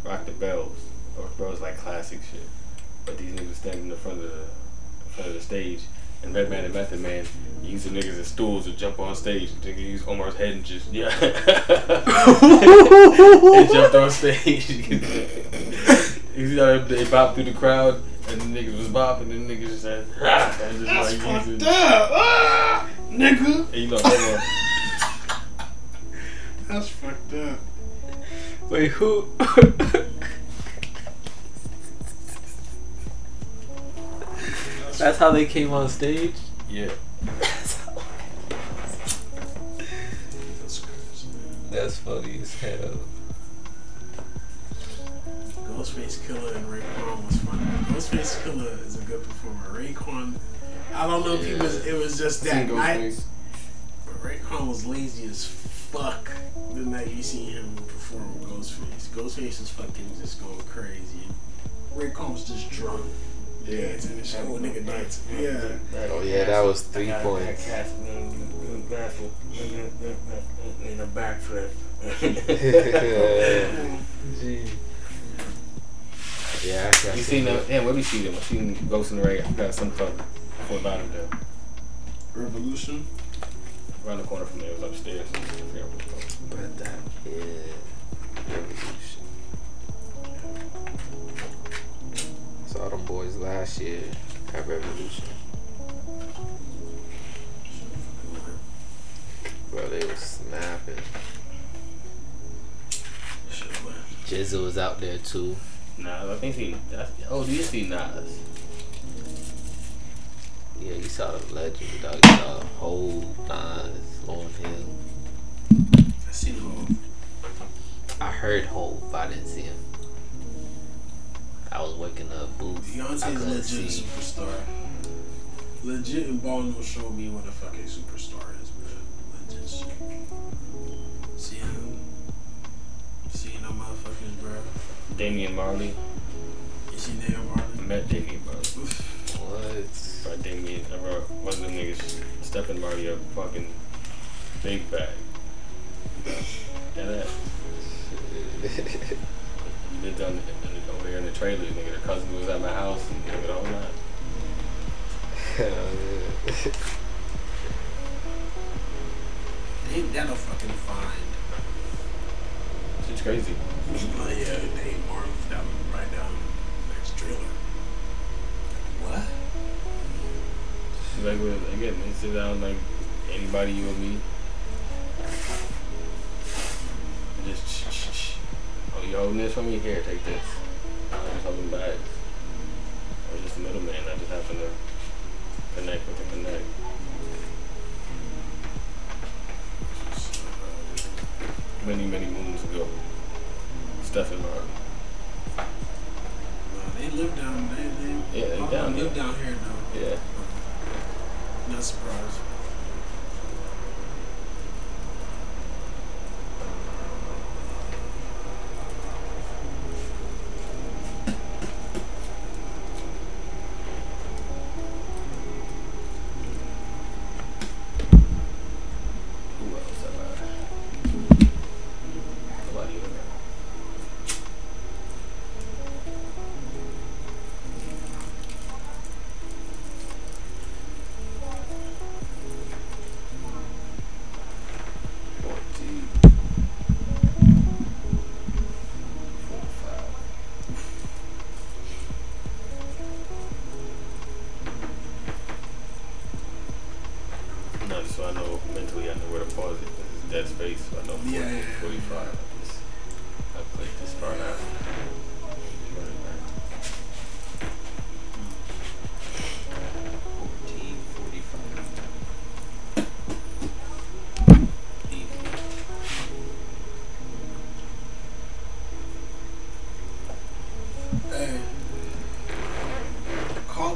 Rock the Bells. Rock the Bells like classic shit. But these niggas standing in the front of the in front of the stage, and Redman and Method Man use the niggas as stools to jump on stage. Nigga use Omar's head and just yeah, and jumped on stage. you know they bopped through the crowd. And the niggas was bopping, and the niggas just said, ah, and just That's like using, fucked up. Ah, nigga. and you know, Omar, That's fucked up. Wait, who? That's how they came on stage. Yeah. That's crazy. That's funny as hell. Ghostface Killah and Raekwon was funny. Ghostface Killah is a good performer. Raekwon, I don't know if he was. It was just that night. Ghostface. But Raekwon was lazy as fuck the night you seen him perform with Ghostface. Ghostface is fucking just going crazy. Raekwon was just drunk. Dancing and shit. Oh, nigga dancing. Yeah. Oh yeah, that was three points. In a backflip. Gee. Yeah, I You seen them? Yeah, where we see them? I seen Ghost in the Ray. I got some club Fort Lauderdale. Revolution. Around the corner from there. It was upstairs. I forgot what it was called. But that is boys last year at Revolution. Bro, they was snapping. Should've. Jizzle was out there too. Nah, I think he. That's, oh, do you see Nas? Yeah, you saw the legend, dog. You saw whole Nas, Lauryn Hill. I seen him. I heard Hove, but I didn't see him. I was working the booth. I Beyonce's legit see. superstar. Legit and Ball no show me what a fucking superstar is, man. Legit shit. See him. Seeing them motherfuckers, bro. Damian Marley. You see Nate I Martin? met Damian Marley. What? By Damian, uh, I brought one of them niggas stepping Marley a fucking big bag. And that. Lived on the, over there in the trailer, nigga. Their cousin was at my house and nigga the whole night. Ain't that a fucking find? Shit's crazy. Oh yeah, Martin that was right down next trailer. What? Like with, again, they sit down like anybody you or me. Just. Oh, you holding this for me? Here, take this. I'm holding bags. I was just a middleman. I just happened to connect with the connect. Many, many moons ago. Stephen Marley. Well, they live down. They, they, Yeah, they down live there. down here though. Yeah. Not surprised.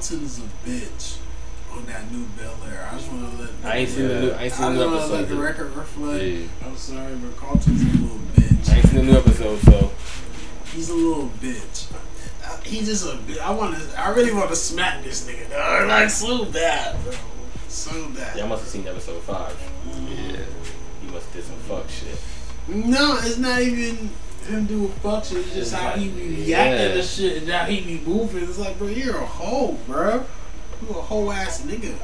Carlton's a bitch on that new Bel Air. I just want to let. I ain't seen the new, I ain't I seen just the new to let the record reflect. Yeah. I'm sorry, but Carlton's a little bitch. I ain't seen the new episode, so He's a little bitch. Uh, He just a bitch. I want to. I really want to smack this nigga. Dog. Like so bad, bro. So bad. y'all must have seen episode five. Yeah. He must have did some fuck shit. No, it's not even him doing fuck shit. It's just how he be reacting Yeah. to shit and how he be moving. It's like, bro, you're a hoe, bro. You a hoe ass nigga.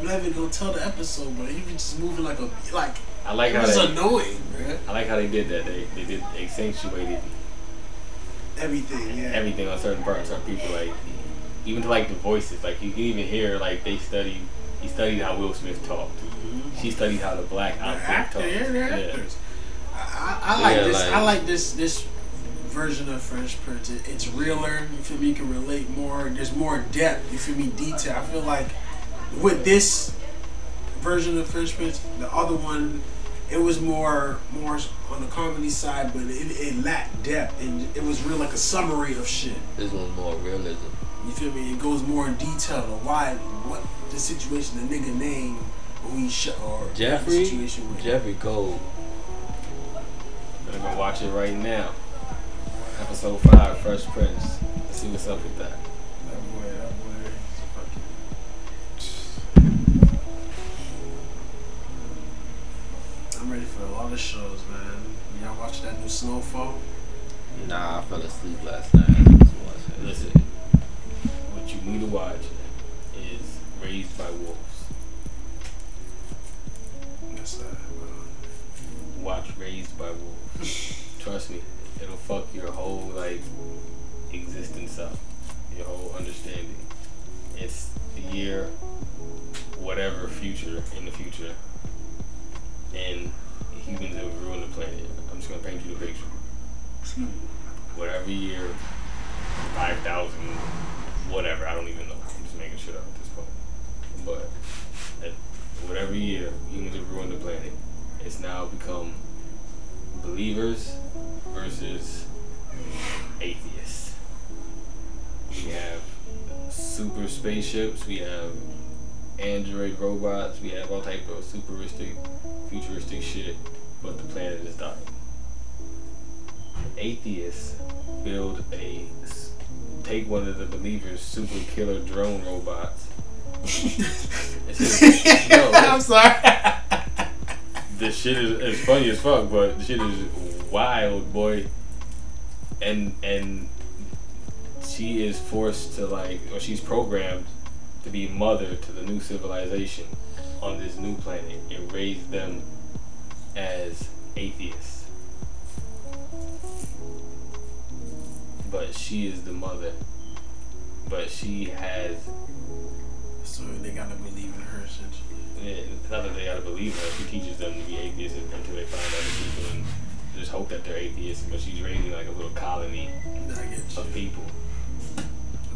I'm not even gonna tell the episode, but you be just moving like a like. I like how was they, annoying, bro. I like how they did that. They they did they accentuated Everything, yeah. everything on certain parts, certain people. Like even to like the voices. Like you can even hear like they studied. He studied how Will Smith talked. Mm-hmm. She studied how the black actors, talked. Yeah. actors. I, I like Yeah, this. like- I like this this version of Fresh Prince. It, it's realer. You feel me? You can relate more. There's more depth. You feel me? Detail. I feel like with this version of Fresh Prince, the other one, it was more more on the comedy side, but it, it lacked depth and it was real like a summary of shit. This one's more realism. You feel me? It goes more in detail of why, what the situation, the nigga name, who he shot, or Jeffrey, the situation with. Jeffrey Cole. I'm gonna go watch it right now. Episode five, Fresh Prince. Let's see what's up with that. That boy, that boy, is fucking. I'm ready for a lot of shows, man. Y'all watch that new Snowfall? Nah, I fell asleep last night. I just watched it. Listen, what you need to watch is Raised by Wolves. Raised by Wolves. Trust me, it'll fuck your whole like existence up, your whole understanding. It's the year, whatever future in the future, and humans have ruined the planet. I'm just gonna paint you the picture. Whatever year, five thousand, whatever. I don't even know. I'm just making shit up at this point. But at whatever year humans have ruined the planet, it's now become believers versus atheists. We have super spaceships. We have android robots. We have all type of superistic, futuristic shit. But the planet is dying. Atheists build a take one of the believers' super killer drone robots. Just- no, I'm sorry. this shit is it's funny as fuck, but the shit is wild, boy. And and she is forced to like, or she's programmed to be mother to the new civilization on this new planet and raise them as atheists. But she is the mother. But she has so they gotta believe in her essentially. It's not that they gotta believe her. She teaches them to be atheists until they find other people and just hope that they're atheists. But she's raising like a little colony I get you. of people.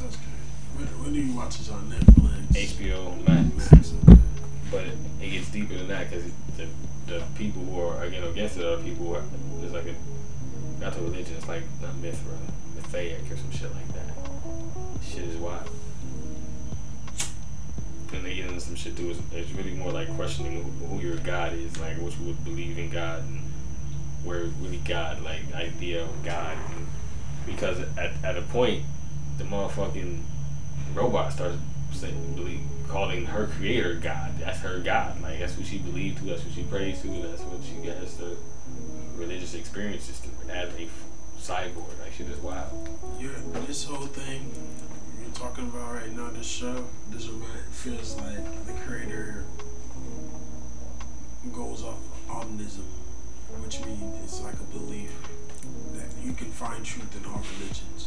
That's good. When, when do you watch this on Netflix? HBO Max. Max, okay. But it, it gets deeper than that because the, the people who are again against it are people who are there's like a not a religion. It's like not myth or mythaic or some shit like that. Shit is wild. And they get into some shit too. It's, it's really more like questioning who, who your God is, like what you would believe in God and where really God, like idea of God. And because at, at a point, the motherfucking robot starts saying, believe, calling her creator God. That's her God. Like that's what she believed to. That's what she prays to. That's what she gets the religious experiences to as a cyborg. Like shit is wild. You're, this whole thing talking about right now, this show, this remind feels like the creator goes off omnism, which means it's like a belief that you can find truth in all religions.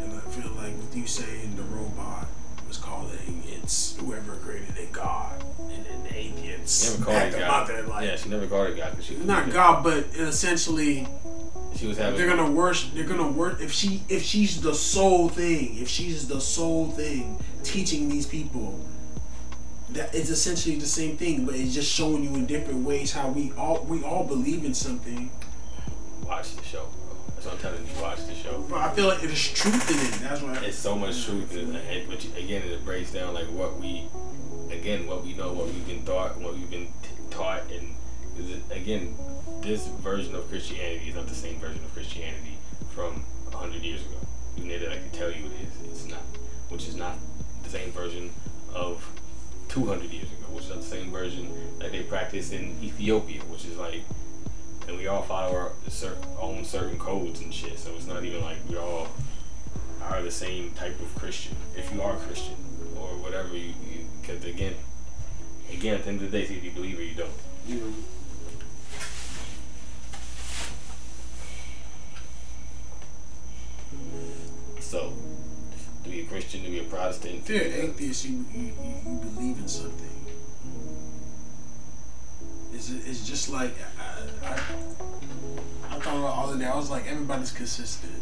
And I feel like with you saying the robot was calling its whoever created it God, and then the She atheists never called it God. like yeah, she never called it God she not God, but essentially She was having. they're gonna worship. They're gonna work if she if she's the sole thing. If she's the sole thing teaching these people, that it's essentially the same thing, but it's just showing you in different ways how we all we all believe in something. watch the show, bro. That's what I'm telling you. Watch the show. But I feel like there's truth in it. That's why. It's so much truth in it, which again it breaks down like what we, again what we know, what we've been taught, what we've been t- taught, and again, this version of Christianity is not the same version of Christianity from hundred years ago. Even though I can tell you it is, it's not, which is not the same version of 200 years ago, which is not the same version that they practice in Ethiopia, which is like, and we all follow our cer- own certain codes and shit. So it's not even like we all are the same type of Christian. If you are Christian or whatever you, because again, again, at the end of the day, either you believe or you don't. So, to be a Christian, to be a Protestant, If you're an atheist, you, you, you, you believe in something. It's It's, it's just like I, I, I thought about all of that. I was like, everybody's consistent.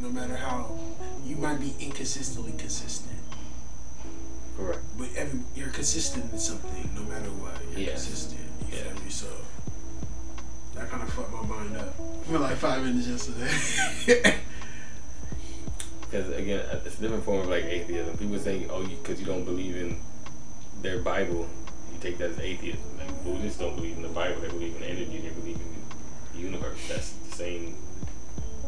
No matter how you might be inconsistently consistent, Correct. but every you're consistent in something. No matter what, you're Yes. consistent. You Yeah. feel me? So that kind of fucked my mind up for like five minutes yesterday. Because again, it's a different form of like atheism. People say, "Oh, because you, don't believe in their Bible, you take that as atheism." Like Buddhists don't believe in the Bible; they believe in energy. They believe in the universe. That's the same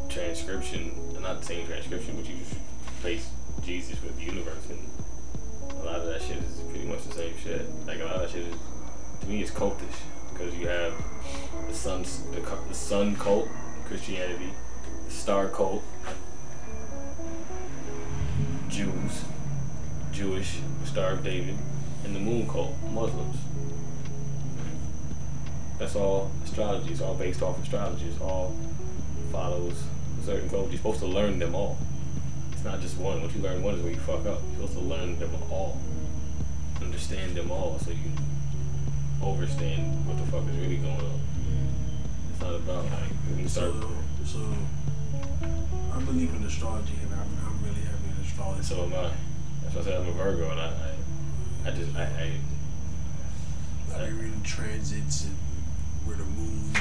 transcription, not the same transcription, but you just place Jesus with the universe, and a lot of that shit is pretty much the same shit. Like a lot of that shit is, to me, it's cultish because you have the sun, the, the sun cult, Christianity, the star cult, Jews, Jewish, Star of David, and the Moon Cult, Muslims. That's all astrology. It's all based off astrology. It's all follows certain code. You're supposed to learn them all. It's not just one. Once you learn one is where you fuck up. You're supposed to learn them all. Understand them all so you overstand what the fuck is really going on. It's not about like when you start so, so I believe in astrology, and I'm, I'm really astrology. So am I. That's why I said I'm a Virgo, and I, I, I just, I, I, I transits and where the moon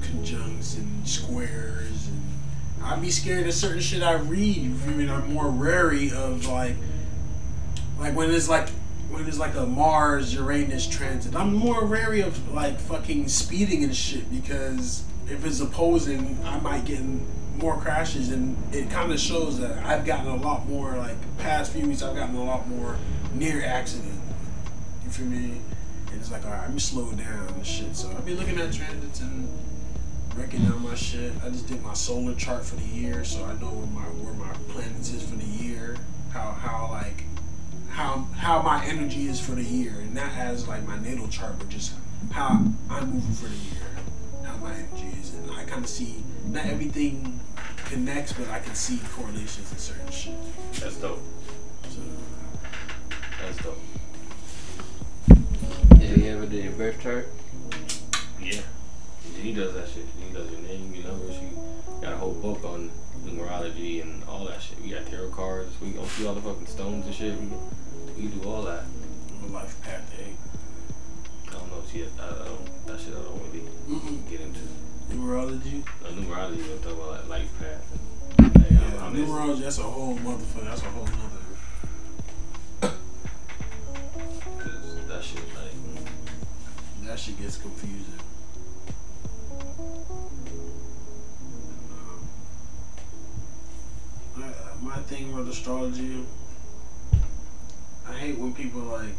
conjuncts and squares and I'd be scared of certain shit I read. You feel me? I'm more wary of like like when it's like when it's like a Mars Uranus transit. I'm more wary of like fucking speeding and shit because if it's opposing, I might get in more crashes and it kind of shows that I've gotten a lot more like past few weeks. I've gotten a lot more near accident. You feel me? And it's like, all right, I'm slow down and shit. So I've been looking at transits and breaking down my shit. I just did my solar chart for the year, so I know where my where my planets is for the year. How how like how how my energy is for the year, and not as like my natal chart, but just how I'm moving for the year, how my energy is, and I kind of see not everything connects, but I can see correlations in certain shit. that's dope. So That's dope. Yeah, you ever did your birth chart? Yeah. He does that shit. He does your name, your numbers. You got a whole book on numerology and all that shit. We got tarot cards. We go see all the fucking stones and shit. We, we do all that. life path eight. I don't know shit. I, I don't, that shit I don't really Mm-mm. get into. Numerology. Uh, numerology, talking about like life path. And, like, I'm- Yeah, I'm just- numerology. That's a whole motherfucker. That's a whole nother. 'cause that shit, like, That shit gets confusing. Um, My thing with astrology, I hate when people like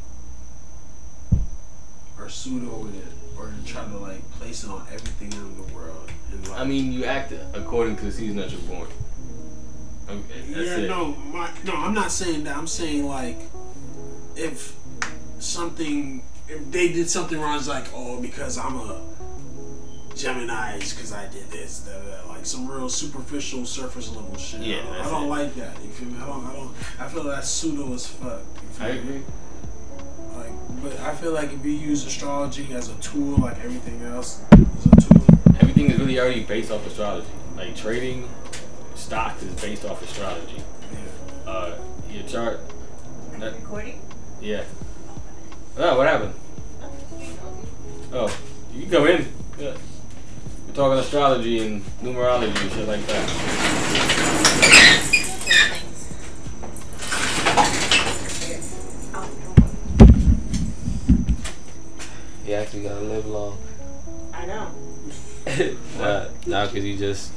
are pseudo with it or try to like place it on everything in the world. And like, I mean, you act according to the season that you're born. Okay, that's yeah, it. no, my, no, I'm not saying that. I'm saying like, if something, if they did something wrong, it's like, oh, because I'm a Gemini, it's because I did this, da, da, da. like some real superficial, surface level shit. Yeah, I don't, I don't it. like that. You feel me? I don't, I don't. I feel that's pseudo as fuck. You feel I me? agree. Like, but I feel like if you use astrology as a tool, like everything else is a tool. Everything is really already based off astrology. Like trading stocks is based off astrology. Yeah. Uh, your chart. That, Recording? yeah. Oh, what happened? Oh, you can come in. Yeah. We're talking astrology and numerology and shit like that. You actually gotta live long. I know. nah, nah, cause you just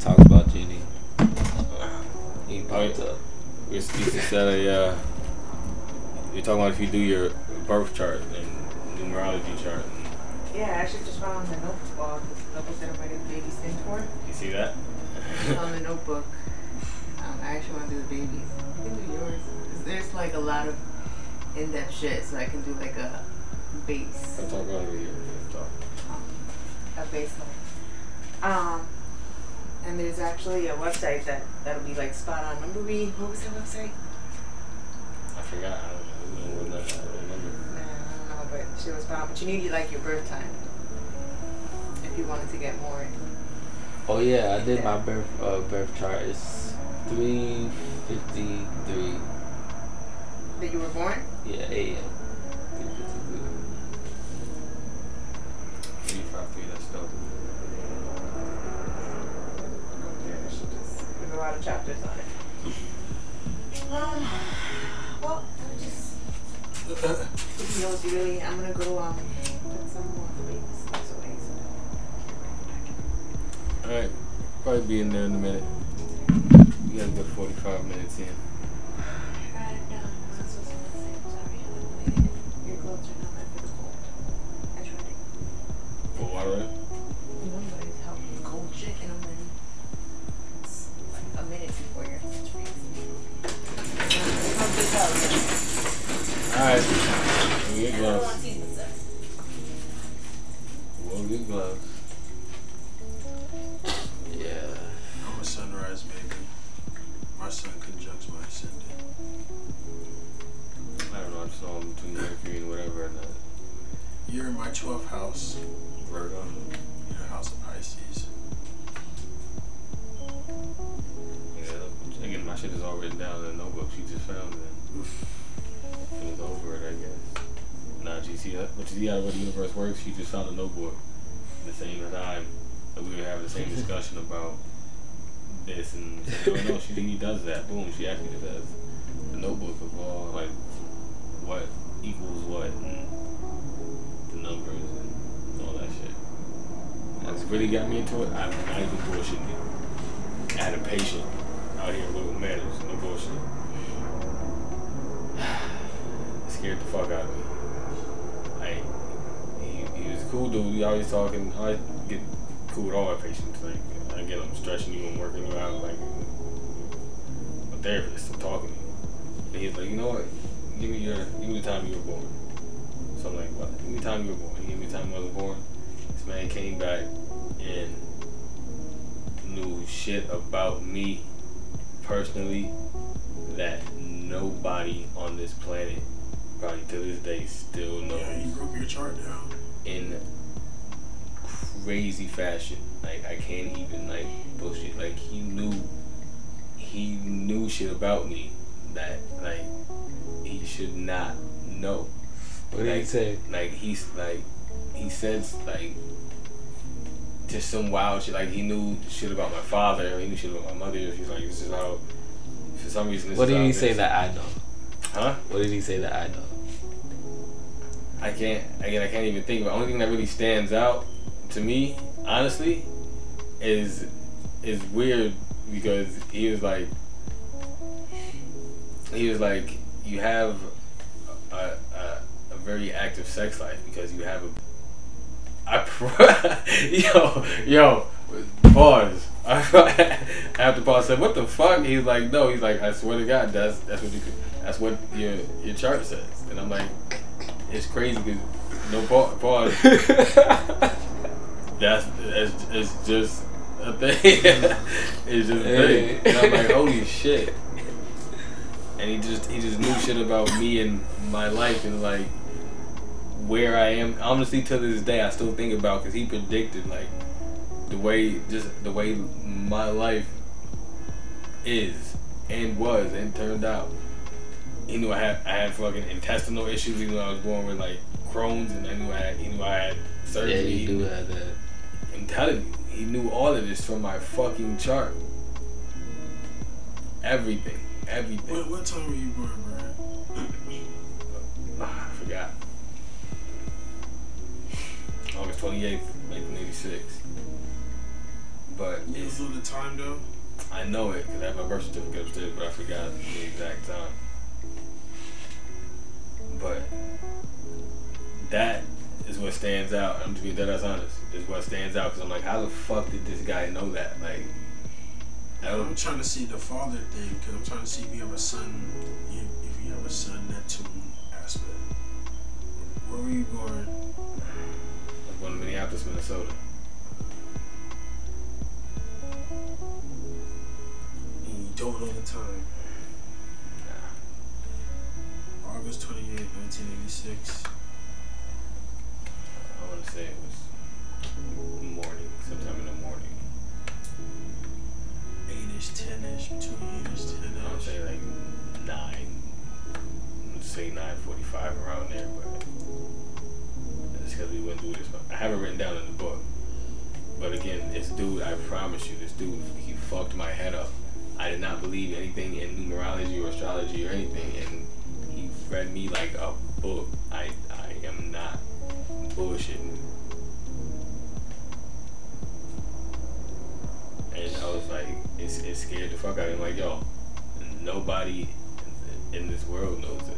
talks about Genie. He popped up. We used to set a. Uh, you're talking about if you do your birth chart and numerology chart. Yeah, I actually just found the notebook, the notebook that I'm writing baby stand for. You see that? on the notebook. Um, I actually want to do the babies. You can do yours. 'Cause there's like a lot of in-depth shit, so I can do like a base, I'll talk about it here. Um, a baseline. Um, and there's actually a website that that'll be like spot on. Remember we? What was that website? I forgot. I don't know. I don't know. I don't remember. Nah, I don't know but she was found. But you needed like your birth time if you wanted to get more. Oh yeah, I did my birth uh, birth chart. It's three fifty three. That you were born. Yeah, a.m. Three five three. That's dope. Yeah, she just there's a lot of chapters on it. Um, well, I'm just you know, it's really. I'm gonna go um put some more baby stuff away. So. All right, probably be in there in a minute. We got a good forty-five minutes in. Your clothes are not meant for the cold. I tried it. For water. You know, but helping cold shit, and I'm in. It's like a minute before your it's freezing. How's this out? All right. We'll get gloves. We'll get gloves. Yeah. I'm a sunrise baby. My sun conjuncts my ascendant. I don't know. I saw him between Mercury and whatever and uh, You're in my 12th house. Virgo. The house of Pisces. Yeah. Again, my shit is all written down in the notebook she just found. And it was over it, I guess. Nah, that? But you see how the universe works? She just found a notebook. The same time that we were having the same discussion about this and oh no, she he does that. Boom, she actually just has the notebook of all like what equals what and the numbers and all that shit. That's really got me into it. I'm not even bullshitting. I had a patient out here with manners, no bullshit. It scared the fuck out of me. Like, he, he was a cool dude. He always talking. I get cool with all my patients. Like, I get them stretching you and working you out. Like, a therapist. I'm talking to you. And he's like, you know what? Give me your, give me the time you were born. So I'm like, what? Give me the time you were born. He gave me the time I was born. This man came back and knew shit about me personally that nobody on this planet probably to this day still knows Yeah, you broke your chart down. in crazy fashion. Like I can't even like bullshit. Like he knew he knew shit about me that like he should not know. What did he Like- say? Like he's like he says like just some wild shit. Like he knew shit about my father. He knew shit about my mother. He's like this is how. For some reason, this What did he say that I know? Huh? What did he say that I know? I can't again. I can't even think. The only thing that really stands out to me, honestly, is is weird because he was like he was like you have a, a, a very active sex life because you have a I pro- yo yo pause. After pause said, "What the fuck?" He's like, "No." He's like, "I swear to God, that's that's what you that's what your your chart says." And I'm like, "It's crazy because no pa- pause. that's it's, it's just a thing. it's just a thing." Mm-hmm. And I'm like, "Holy shit!" And he just he just knew shit about me and my life and like where I am. Honestly, to this day, I still think about because he predicted like the way just the way my life is and was and turned out. He knew I had I had fucking intestinal issues. He knew I was born with like Crohn's, and I knew I had, he knew I had surgery. Yeah, He you do knew- have that. I'm telling you, he knew all of this from my fucking chart. Everything, everything. What, what time were you born, Brad? Ah, I forgot. August 28th, 1986. But You it's, know the time though? I know it because I have my birth certificate upstairs, but I forgot the exact time. But that is what stands out. I'm just being dead ass honest. Is what stands out because I'm like, how the fuck did this guy know that? Like, I I'm trying to see the father thing because I'm trying to see if you have a son, if if you have a son Neptune aspect. Where were you born? Going to Minneapolis, Minnesota. And you don't know the time. Nah. August 28, 1986. to say it was morning, sometime in the morning. Eight-ish, ten-ish, between eight-ish, I would say like nine, let's say nine forty-five around there, but dude, I promise you, this dude, he fucked my head up. I did not believe anything in numerology or astrology or anything, and he read me like a book. I I am not bullshitting. And I was like, it's, it scared the fuck out of me. Like, yo, nobody in this world knows this.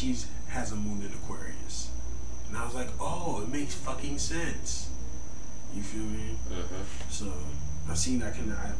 She's has a moon in Aquarius, and I was like, oh, it makes fucking sense. You feel me? Uh-huh. So I seen that kind of. I,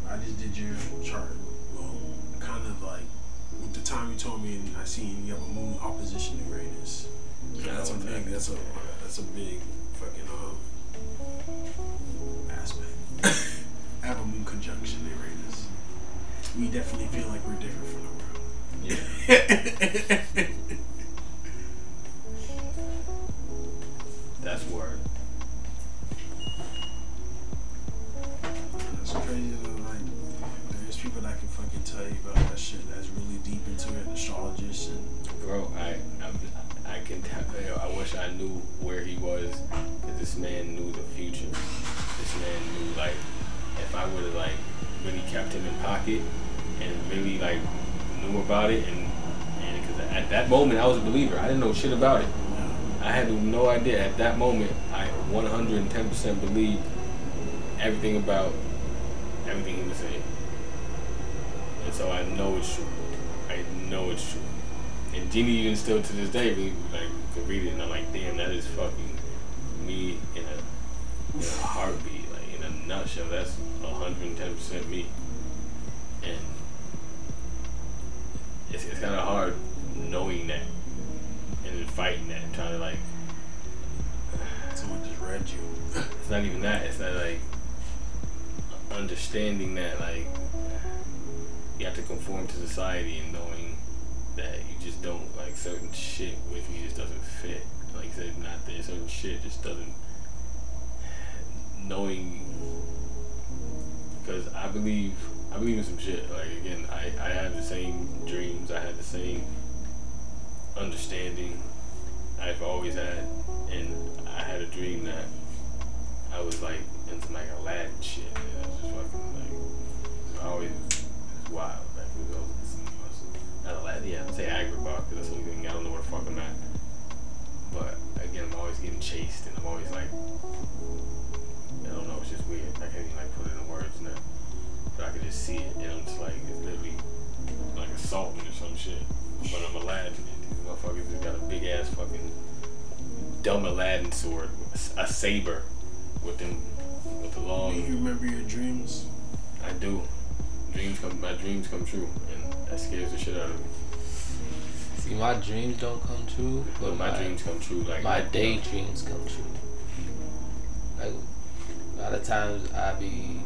didn't know shit about it. I had no idea at that moment. I 110% believed everything about everything he was saying, and so I know it's true. I know it's true. And Genie even still to this day, we like could read it and I'm like, damn, that is fucking me in a in a heartbeat, like in a nutshell. That's 110 percent me. And it's it's kind of hard knowing that fighting that and trying to like. someone just read you. It's not even that. It's not like understanding that like you have to conform to society and knowing that you just don't like certain shit with me just doesn't fit. Like I said, not there. Certain shit just doesn't. Knowing because I believe I believe in some shit. Like again, I I have the same dreams. I had the same understanding I've always had, and I had a dream that I was like into like Aladdin shit. And it was just fucking like was always was wild. Like it was, always, was not Aladdin. Yeah, I'd say Agrabah because that's only thing I don't know where the fuck I'm at. But again, I'm always getting chased, and I'm always like I don't know. It's just weird. I can't even like put it in words now. But I can just see it, and I'm just like it's literally like assaulting or some shit. But I'm Aladdin. And these motherfuckers just got a big ass fucking dumb Aladdin sword, a saber with them with the Do you remember your dreams? I do. Dreams come. My dreams come true, and that scares the shit out of me. see, my dreams don't come true, But my dreams come true. Like my daydreams come true. Like a lot of times I be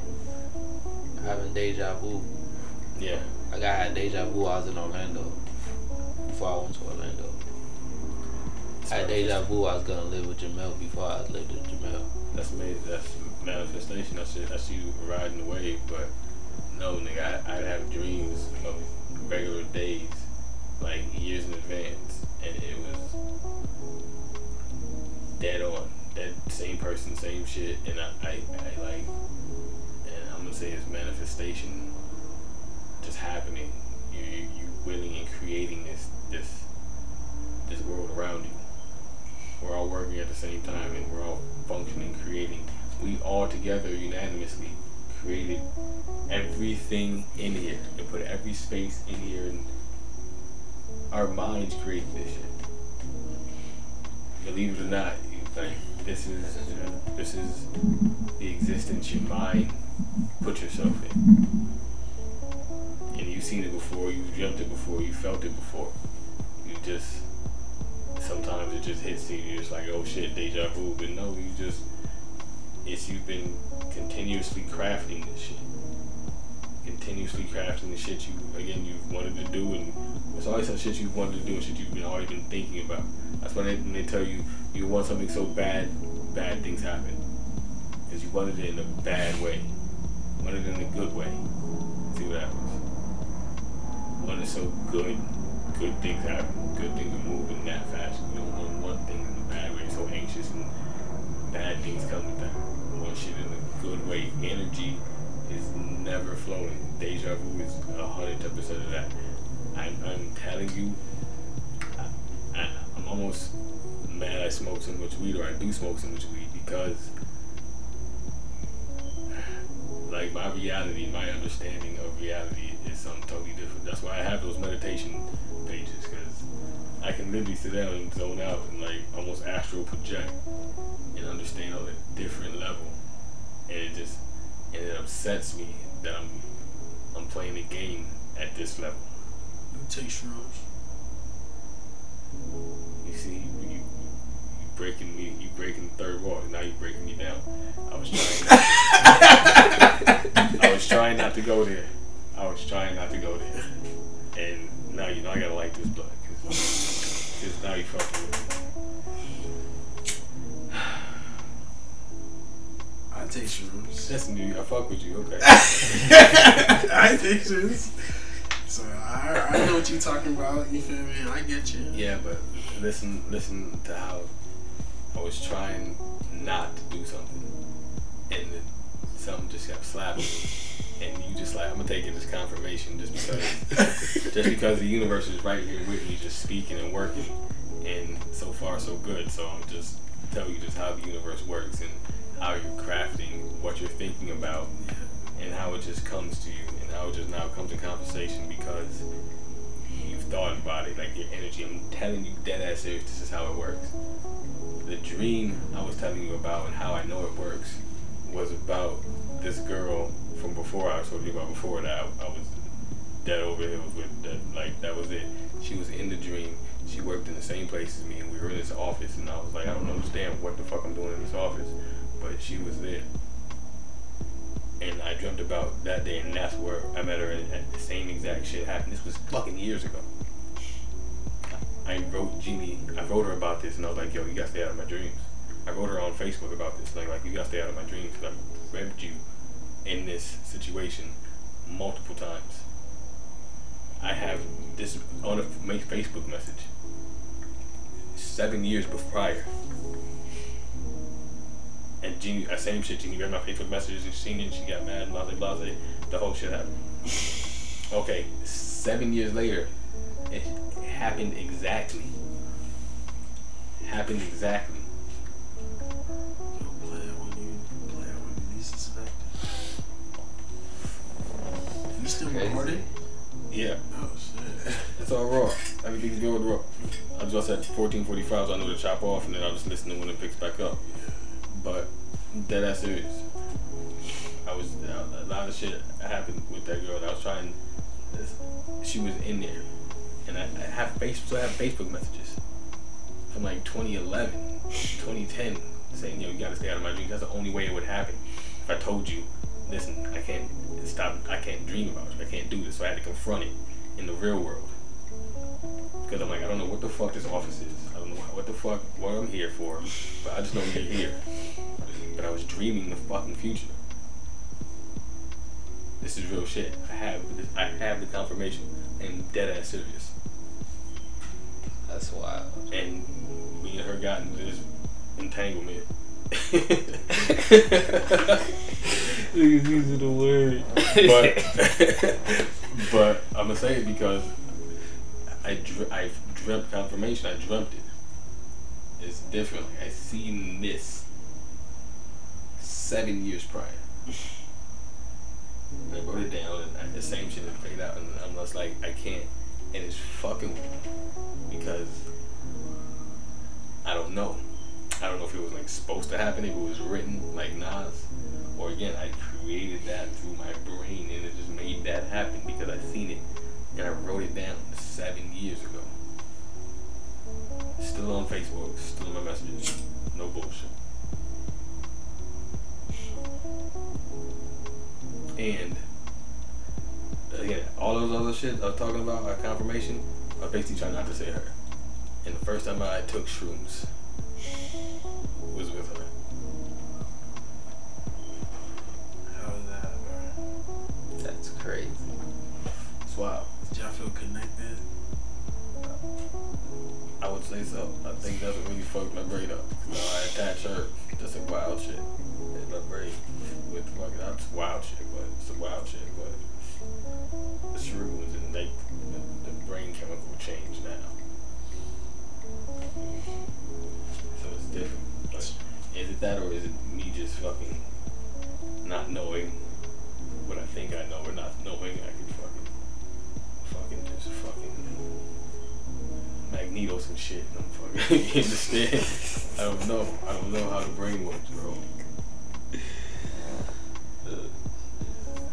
having deja vu. Yeah. Like I had deja vu. I was in Orlando before I went to Orlando. I had deja vu. I was gonna live with Jamel before I lived with Jamel. That's made. That's manifestation. That's it. That's you riding the wave. But no, nigga, I, I'd have dreams of regular days, like years in advance, and it was dead on. That same person, same shit, and I, I, I like, and I'm gonna say it's manifestation, just happening. you you willing and creating this this this world around you. We're all working at the same time and we're all functioning, creating. We all together unanimously created everything in here and put every space in here and our minds created this shit. Believe it or not, you like this is this is the existence your mind put yourself in. And you've seen it before, you've dreamt it before, you felt it before. You just sometimes it just hits you, you're just like, oh shit, deja vu. But no, you just it's you've been continuously crafting this shit. Continuously crafting the shit you again you've wanted to do and it's always some shit you've wanted to do and shit you've been already been thinking about. That's why they, when they tell you you want something so bad, bad things happen. Because you wanted it in a bad way. Wanted it in a good way. See what happens. Wanted it so good, good things happen. Good things are moving that fast. You don't want one thing in a bad way. So anxious and bad things come with that. One shit in a good way. Energy is never flowing. Deja vu is a hundred percent of that. I'm, I'm telling you, I, I, I'm almost mad I smoke so much weed or I do smoke so much weed because like my reality, my understanding of reality is something totally different. That's why I have those meditation I can literally sit down and zone out and like almost astral project and understand on a different level. And it just and it upsets me that I'm I'm playing the game at this level. You take shrooms. You see, you, you, you breaking me, you breaking the third wall. Now you breaking me down. I was trying. Not, I was trying not to go there. I was trying not to go there. And now you know I gotta like this blood because now you fucking with me. I take shrooms. That's new. I fuck with you. Okay. I take shrooms. So I, I know what you're talking about. You feel me? I get you. Yeah, but listen, listen to how I was trying not to do something, and then something just kept slapping me, and you just like I'm gonna take it as confirmation just because, just because the universe is right here with me, just speaking and working, and so far so good. So I'm just tell you just how the universe works and how you're crafting what you're thinking about, and how it just comes to you, and how it just now comes in conversation because you've thought about it, like your energy. I'm telling you dead ass serious, this is how it works. The dream I was telling you about and how I know it works was about this girl from before I told you about before that I, I was dead over hills with that like that was it. She was in the dream. She worked in the same place as me and we were in this office and I was like, I don't understand what the fuck I'm doing in this office. But she was there. And I dreamt about that day and that's where I met her and, and the same exact shit happened. This was fucking years ago. I wrote Jeannie, I wrote her about this, and I was like, yo, you gotta stay out of my dreams. I wrote her on Facebook about this, like, like you gotta stay out of my dreams, because read you in this situation multiple times. I have this on a Facebook message seven years before prior. And Jeannie, uh, same shit, Jeannie read my Facebook messages and seen it and she got mad, blah, blah, the whole shit happened. Okay, seven years later, it happened exactly. Happened exactly. It. You recording? Yeah, Oh shit. it's all raw. Everything's good raw. I just at 1445, so I know to chop off, and then I'll just listen to when it picks back up. But dead ass serious. I was a lot of shit happened with that girl. I was trying. She was in there, and I, I have face so I have Facebook messages from like 2011, 2010, saying yo you gotta stay out of my dreams. That's the only way it would happen. If I told you, listen, I can't stop. I can't dream about you. I can't do this. So I had to confront it in the real world. Because I'm like, I don't know what the fuck this office is. I don't know what the fuck, what I'm here for. But I just know you're here. But I was dreaming the fucking future. This is real shit. I have, this, I have the confirmation. And dead ass serious. That's wild. And me and her got into this entanglement. Niggas using the word. but but I'm gonna say it because I dr- I dreamt confirmation. I dreamt it. It's different. I seen this seven years prior. And I wrote it down, and the same shit that played out, and I'm just like, I can't, and it's fucking because I don't know. I don't know if it was like supposed to happen, if it was written like Nas, or again, I created that through my brain and it just made that happen because I seen it and I wrote it down seven years ago. Still on Facebook, still in my messages. No bullshit. And again, all those other shit I was talking about, uh, confirmation, I basically trying not to say her. And the first time I took shrooms was with her. Crazy. It's wild. Did y'all feel connected? I would say so. I think that's what really fucked my brain up. You know, I attach her to some wild shit in my brain. With fucking, that's wild shit, but it's a wild shit, but the shrooms and they, the, the brain chemical change now. So it's different. But is it that or is it me just fucking not knowing what I think I know or not knowing I can fucking, fucking just fucking Magneto some shit. I'm fucking you understand? I don't know. I don't know how the brain works, bro. The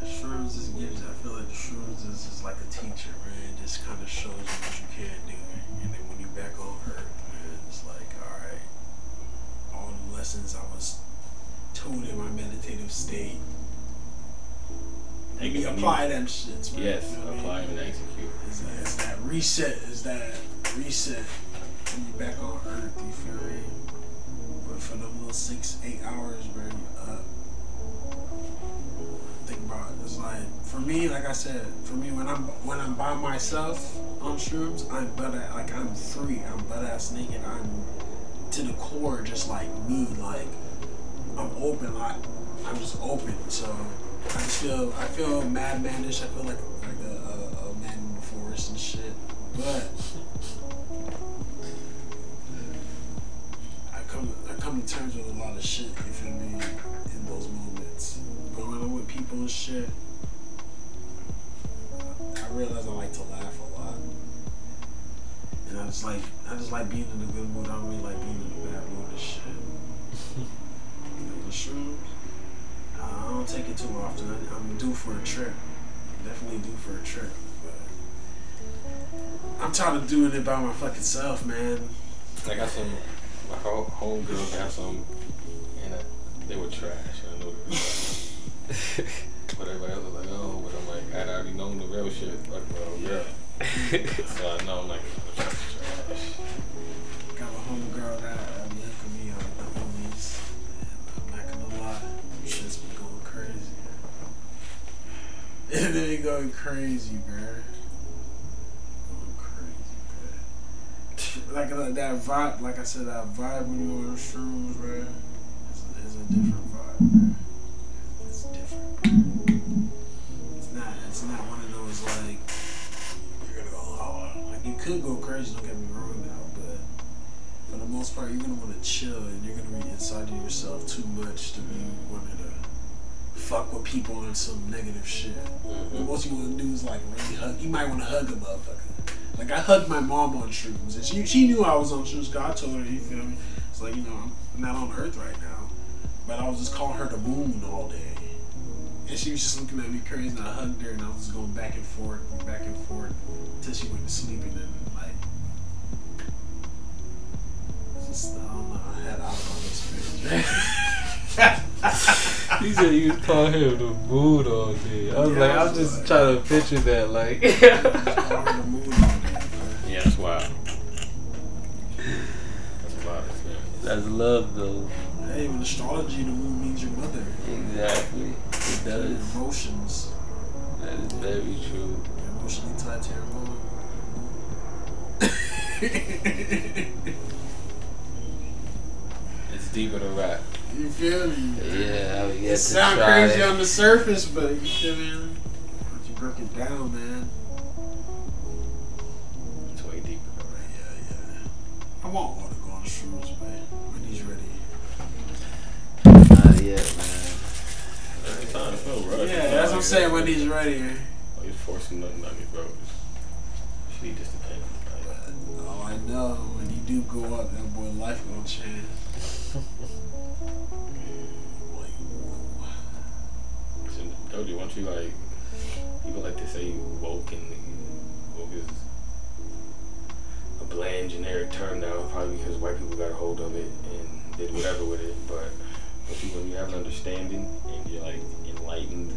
shrooms is gives. I feel like the shrooms is, is like a teacher, man. It just kind of shows you what you can do, and then when you back Earth, man, it's like, all right, all the lessons I was told in my meditative state. You apply them shits, man. Yes, you know what I mean? apply them and execute. Is that, is that reset? Is that reset? When you back on Earth, you feel me? But for them little six, eight hours, bro, you up. Think about it. It's like for me, like I said, for me when I'm when I'm by myself on shrooms, I'm ass, like I'm free. I'm butt ass naked. I'm to the core, just like me. Like I'm open. Like I'm just open. So I feel I feel madmanish. I feel like like a, a, a man in the forest and shit. But I come I come to terms with a lot of shit. You feel me? In those moments, but when I'm with people and shit, I realize I like to laugh a lot. And I just like I just like being in a good mood. I don't really like being in a bad mood and shit. The shrooms. I don't take it too often. I, I'm due for a trip. Definitely due for a trip. But I'm tired of doing it by my fucking self, man. I got some. My whole homegirl got some, and uh, they were trash. I know they were trash. but everybody else was like, oh, but I'm like, I'd already known the real shit. Like, well, yeah. so I know I'm like, that's trash. Got a homegirl that It been going crazy, bro. Going crazy, bro. Like uh, that vibe, like I said, that vibe when you're on shrooms, bro, is, is a different vibe, bro. It's different. It's not. It's not one of those like you're gonna go oh, like you could go crazy. Don't get me wrong now, but for the most part, you're gonna want to chill and you're gonna be inside of yourself too much to be wanting to fuck with people on some negative shit. What most you want to do is like really hug. You might want to hug a motherfucker. Like I hugged my mom on shrooms, and she she knew I was on shrooms. 'cause I told her, you feel me? It's like you know I'm not on Earth right now, but I was just calling her the moon all day. And she was just looking at me crazy, and I hugged her, and I was just going back and forth, back and forth, until she went to sleep, and then like just, I don't know. I had alcohol experience. You said you was calling him the mood all day. I was Yeah, like, I I'm just like- trying to picture that, like. Calling the moon all day, bro. Yeah, that's wild. That's a wild experience. That's love, though. Hey, with astrology, the moon means your mother. Exactly. It Your does. emotions. That is very true. You're emotionally tied to your mom. It's deeper than rap. You feel me? Yeah, I would It get to sound try crazy it. on the surface, but you feel me? Once you Break it down, man. It's way deeper. Yeah, yeah. I want water to go on the shrooms, man. When he's ready. Not yet, man. It's time to feel rush. Yeah, that's what I'm saying. When uh, he's ready. Oh, you're forcing nothing on me, bro. Just need this to pay. Oh, I know. When you do go up, that boy life gonna change. So, Doji, once you like, people like to say woke and woke is a bland generic term now, probably because white people got a hold of it and did whatever with it. But but you, when you have an understanding and you're like enlightened,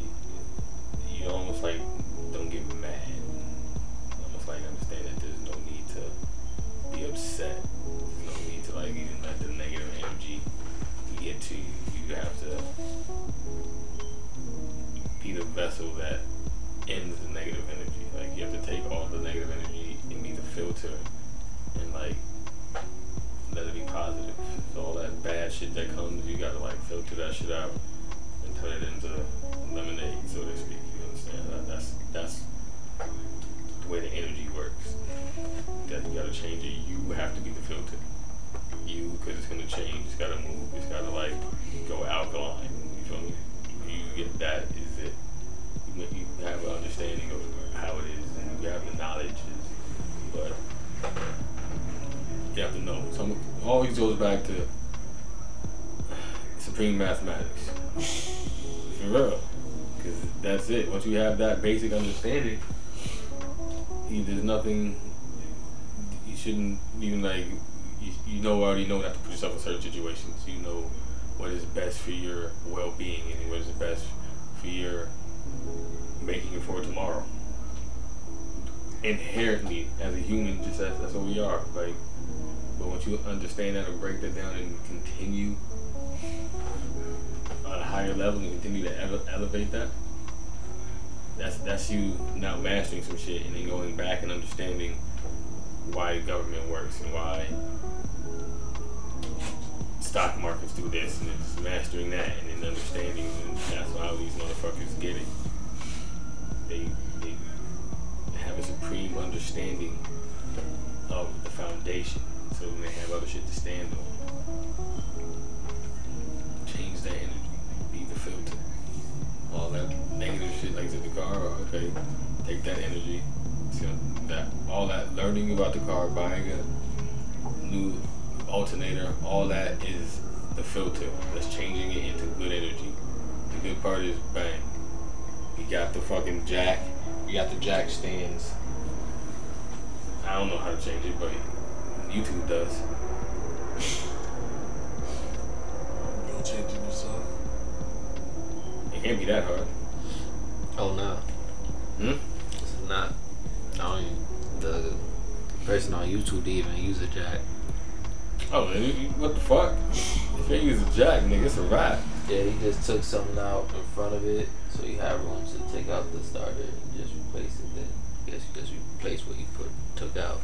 you, you almost like don't get mad. Almost like understand that there's no need to be upset. Vessel that ends the negative energy. Like you have to take all the negative energy and need to filter and like let it be positive. So all that bad shit that comes, you gotta like filter that shit out and turn it into lemonade, so to speak. You understand? That, that's that's the way the energy works. That you gotta change it. You have to be the filter. You, because it's gonna change. It's gotta move. It's gotta like go alkaline. You feel me? You get that is. You, have an understanding of how it is, and you have the knowledge. But you have to know. So it always goes back to supreme mathematics. For real. Because that's it. Once you have that basic understanding, you, there's nothing you shouldn't even like. You, you know already know not to put yourself in certain situations. You know what is best for your well-being and what is best for your making it for tomorrow. Inherently, as a human, just that's, what we are. Like, but once you understand that and break that down and continue on a higher level and continue to ele- elevate that, that's that's you now mastering some shit and then going back and understanding why government works and why stock markets do this and it's mastering that and then understanding and that's how these motherfuckers get it. They they have a supreme understanding of the foundation so then they have other shit to stand on. Change that energy. Be the filter. All that negative shit like the car, okay, take that energy. So that all that learning about the car, buying a new alternator, all that is the filter that's changing it into good energy. The good part is bang. You got the fucking jack, you got the jack stands. I don't know how to change it, but YouTube does. You don't change it yourself. It can't be that hard. Oh no, Hmm? it's not. I don't even, the person on YouTube to even use a jack. Oh, man, you- you- what the fuck? If you use a jack, nigga, it's a wrap. Yeah, he just took something out in front of it, so you have room to take out the starter and just replace it. Then I guess you just replace what you put took out.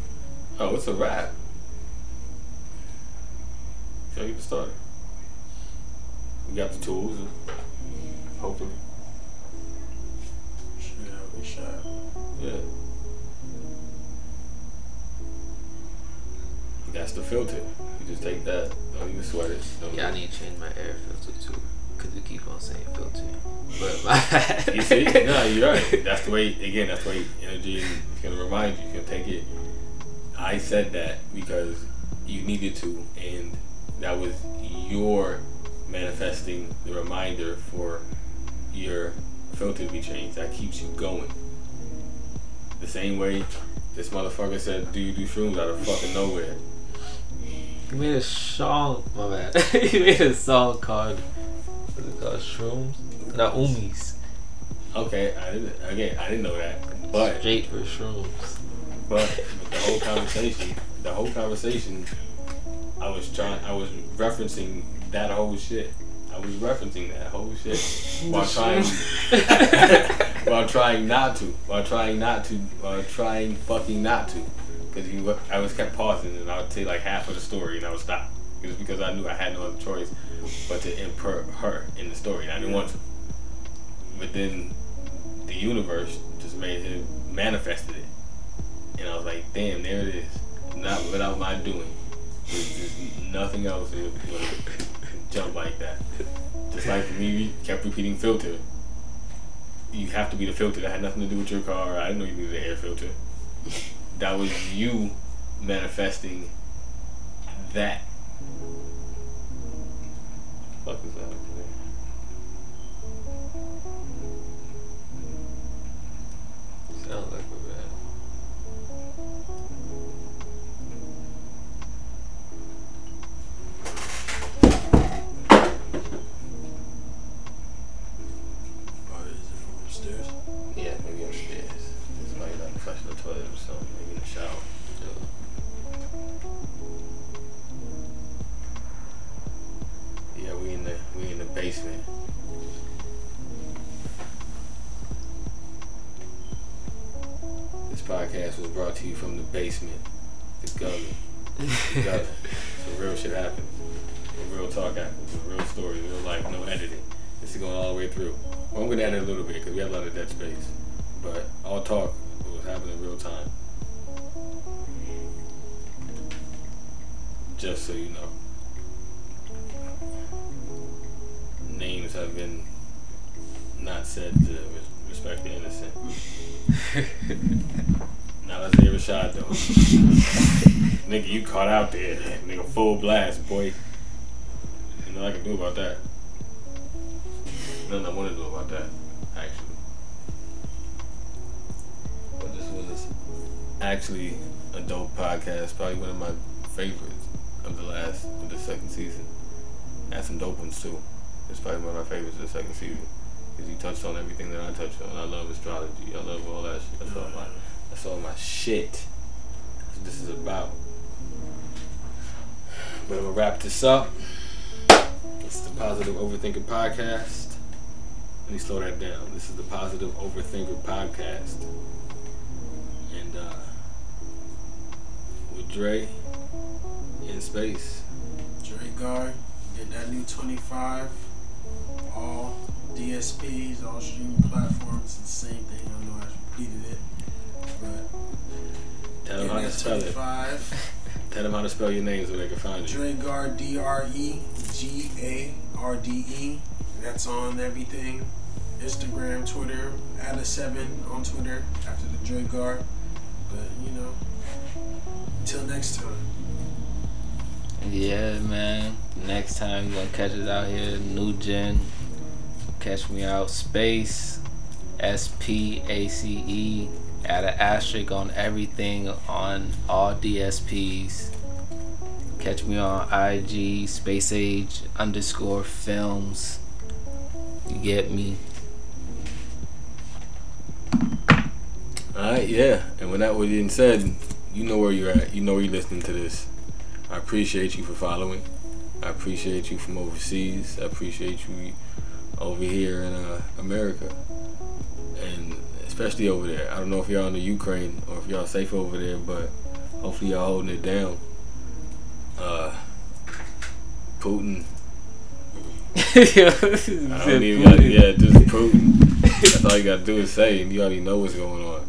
Oh, it's a wrap. So you get started. We got the tools, hopefully. Should have a shot. Yeah. That's the filter. You just take that. Don't even sweat it. Don't Yeah, I need to change my air filter too, cause we keep on saying filter. But my. You see? No, you're right. That's the way. Again, that's the way energy is gonna remind you. You can take it. I said that because you needed to, and that was your manifesting the reminder for your filter to be changed. That keeps you going. The same way this motherfucker said, "Do you do shrooms out of fucking nowhere?" You made a song. My bad. you made a song called what's it called? Shrooms. Not Umis. Okay, I didn't. Again, I didn't know that, but Straight for shrooms. But the whole conversation, the whole conversation, I was trying, I was referencing that whole shit. I was referencing that whole shit while trying, while trying not to, while trying not to, while trying fucking not to, because you, I was kept pausing and I would say like half of the story and I would stop. It was because I knew I had no other choice but to impert her in the story and I didn't want to. but then the universe just made him manifested it, and I was like, damn, there it is. Not without my doing. There's nothing else that would jump like that. Just like me kept repeating filter. You have to be the filter. That had nothing to do with your car. I didn't know you needed an air filter. That was you manifesting that. Fuck is that? Basement. This up. It's the Positive Overthinker Podcast. Let me slow that down. This is the Positive Overthinker Podcast. And uh with Dre in space. Dre Guard, get that new 25. All DSPs, all streaming platforms, it's the same thing. I know I repeated it. But Tell them how to spell it. 25. Tell them how to spell your name so they can find you. Dre Guard, D R E G A R D E. That's on everything. Instagram, Twitter, add a seven on Twitter after the Dregarde. But you know, until next time. Yeah, man. Next time you gonna catch us out here, new gen. Catch me out, space, S P A C E. Add an asterisk on everything on all DSPs. Catch me on IG, Space Age underscore films. You get me? Alright, yeah. And when that was being said, you know where you're at. You know where you're listening to this. I appreciate you for following. I appreciate you from overseas. I appreciate you over here in uh, America. Especially over there. I don't know if y'all in the Ukraine or if y'all safe over there, but hopefully y'all holding it down. Uh, Putin. I don't even got yeah, just Putin. That's all you gotta do is say, and you already know what's going on.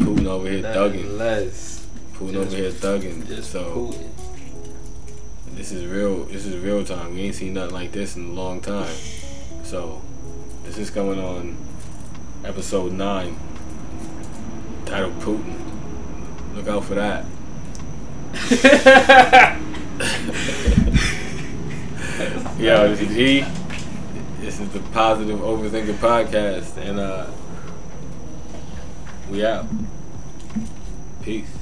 Putin over here thugging. Less. Putin Just- over here thugging. Just so Putin. this is real. This is real time. We ain't seen nothing like this in a long time. So this is coming on episode nine, titled Putin. Look out for that. Yo, this is G. This is the Positive Overthinking Podcast, and uh, we out. Peace.